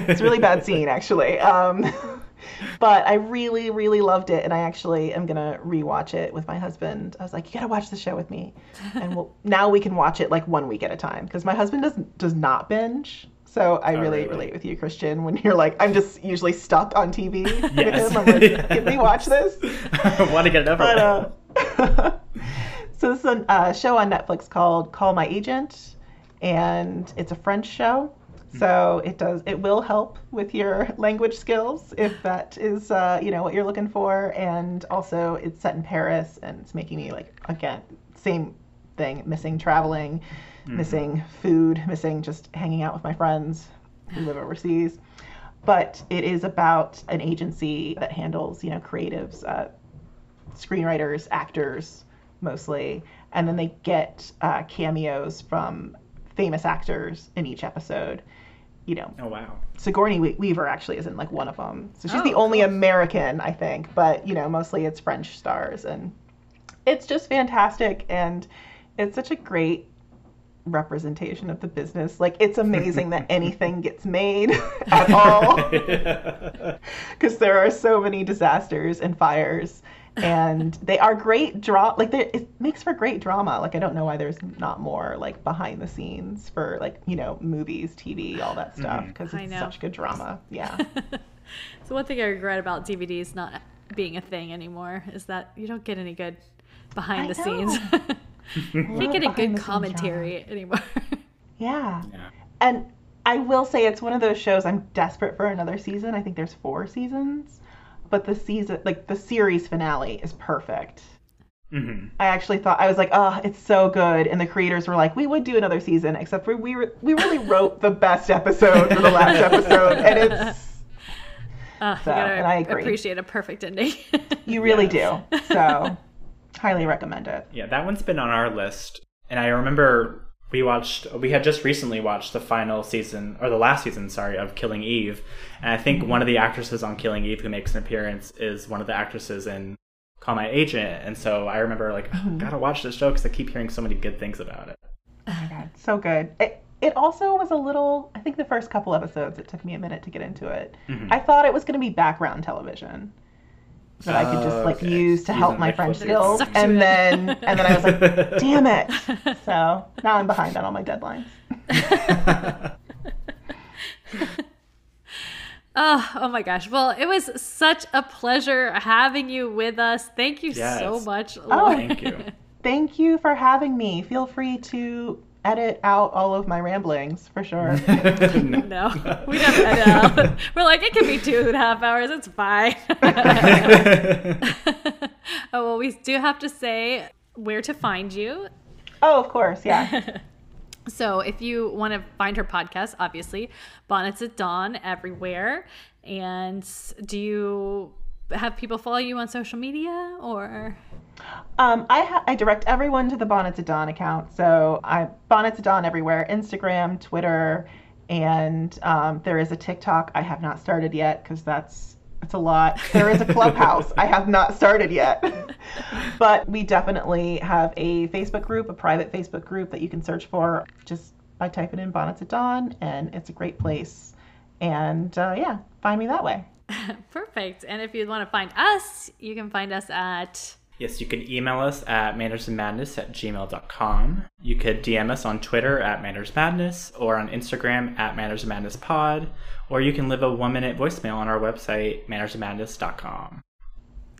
it's really bad scene, actually. Um, but I really, really loved it, and I actually am gonna rewatch it with my husband. I was like, "You gotta watch the show with me," and we'll, now we can watch it like one week at a time because my husband does does not binge. So I oh, really, really, relate with you, Christian, when you're like, I'm just usually stuck on TV. Yes. I'm like, can we watch this? I want to get it over but, uh, so this is a uh, show on Netflix called Call My Agent, and it's a French show. So it does it will help with your language skills if that is uh, you know what you're looking for, and also it's set in Paris and it's making me like again same thing missing traveling, mm-hmm. missing food, missing just hanging out with my friends who live overseas. But it is about an agency that handles you know creatives, uh, screenwriters, actors mostly, and then they get uh, cameos from famous actors in each episode you know. Oh wow. Sigourney Weaver actually isn't like one of them. So she's oh, the only cool. American, I think, but you know, mostly it's French stars and it's just fantastic and it's such a great representation of the business. Like it's amazing that anything gets made at all. Cuz there are so many disasters and fires and they are great draw. Like it makes for great drama. Like I don't know why there's not more like behind the scenes for like you know movies, TV, all that stuff mm-hmm. because I it's know. such good drama. Yeah. So one thing I regret about DVDs not being a thing anymore is that you don't get any good behind I the scenes. know. you can't get a good commentary anymore. yeah. Yeah. And I will say it's one of those shows I'm desperate for another season. I think there's four seasons, but the season, like the series finale, is perfect. hmm I actually thought I was like, oh, it's so good, and the creators were like, we would do another season, except for we re- we really wrote the best episode for the last episode, and it's Uh, So, and I agree. appreciate a perfect ending. you really Yes. do. So, highly recommend it. Yeah, that one's been on our list. And I remember we watched, we had just recently watched the final season, or the last season, sorry, of Killing Eve. And I think one of the actresses on Killing Eve who makes an appearance is one of the actresses in Call My Agent. And so I remember, like, oh, gotta watch this show because I keep hearing so many good things about it. Oh my god, so good. It, it also was a little. I think the first couple episodes, it took me a minute to get into it. Mhm. I thought it was going to be background television that I could just like Okay. use to Use help my French skills, and then and then I was like, damn it. So now I'm behind on all my deadlines. Oh, oh my gosh. Well, it was such a pleasure having you with us. Thank you so Yes. much. Oh, Thank you. Thank you for having me. Feel free to edit out all of my ramblings for sure. No, we never edit out. We're like, it can be two and a half hours. It's fine. oh, well, we do have to say where to find you. oh, of course, yeah. So if you want to find her podcast, obviously, Bonnets at Dawn everywhere. And do you have people follow you on social media or? Um, I, ha- I direct everyone to the Bonnets at Dawn account. So I Bonnets at Dawn everywhere: Instagram, Twitter, and um, there is a TikTok. I have not started yet because that's it's a lot. There is a Clubhouse. I have not started yet, but we definitely have a Facebook group, a private Facebook group that you can search for just by typing in Bonnets at Dawn, and it's a great place. And uh, yeah, find me that way. Perfect. And if you want to find us, you can find us at. Yes, you can email us at mannersandmadness at gmail.com. You could DM us on Twitter at mannersmadness or on Instagram at mannersmadnesspod, or you can leave a one minute voicemail on our website, mannersandmadness.com.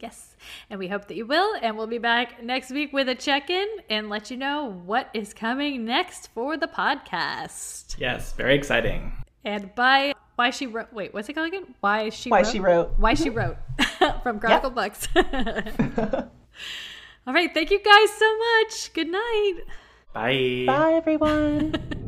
Yes. And we hope that you will. And we'll be back next week with a check in and let you know what is coming next for the podcast. Yes, very exciting. And by Why She Wrote. Wait, what's it called again? Why She Why Wrote? she wrote. Why She Wrote from Chronicle Books. All right. Thank you guys so much. Good night. Bye. Bye, everyone.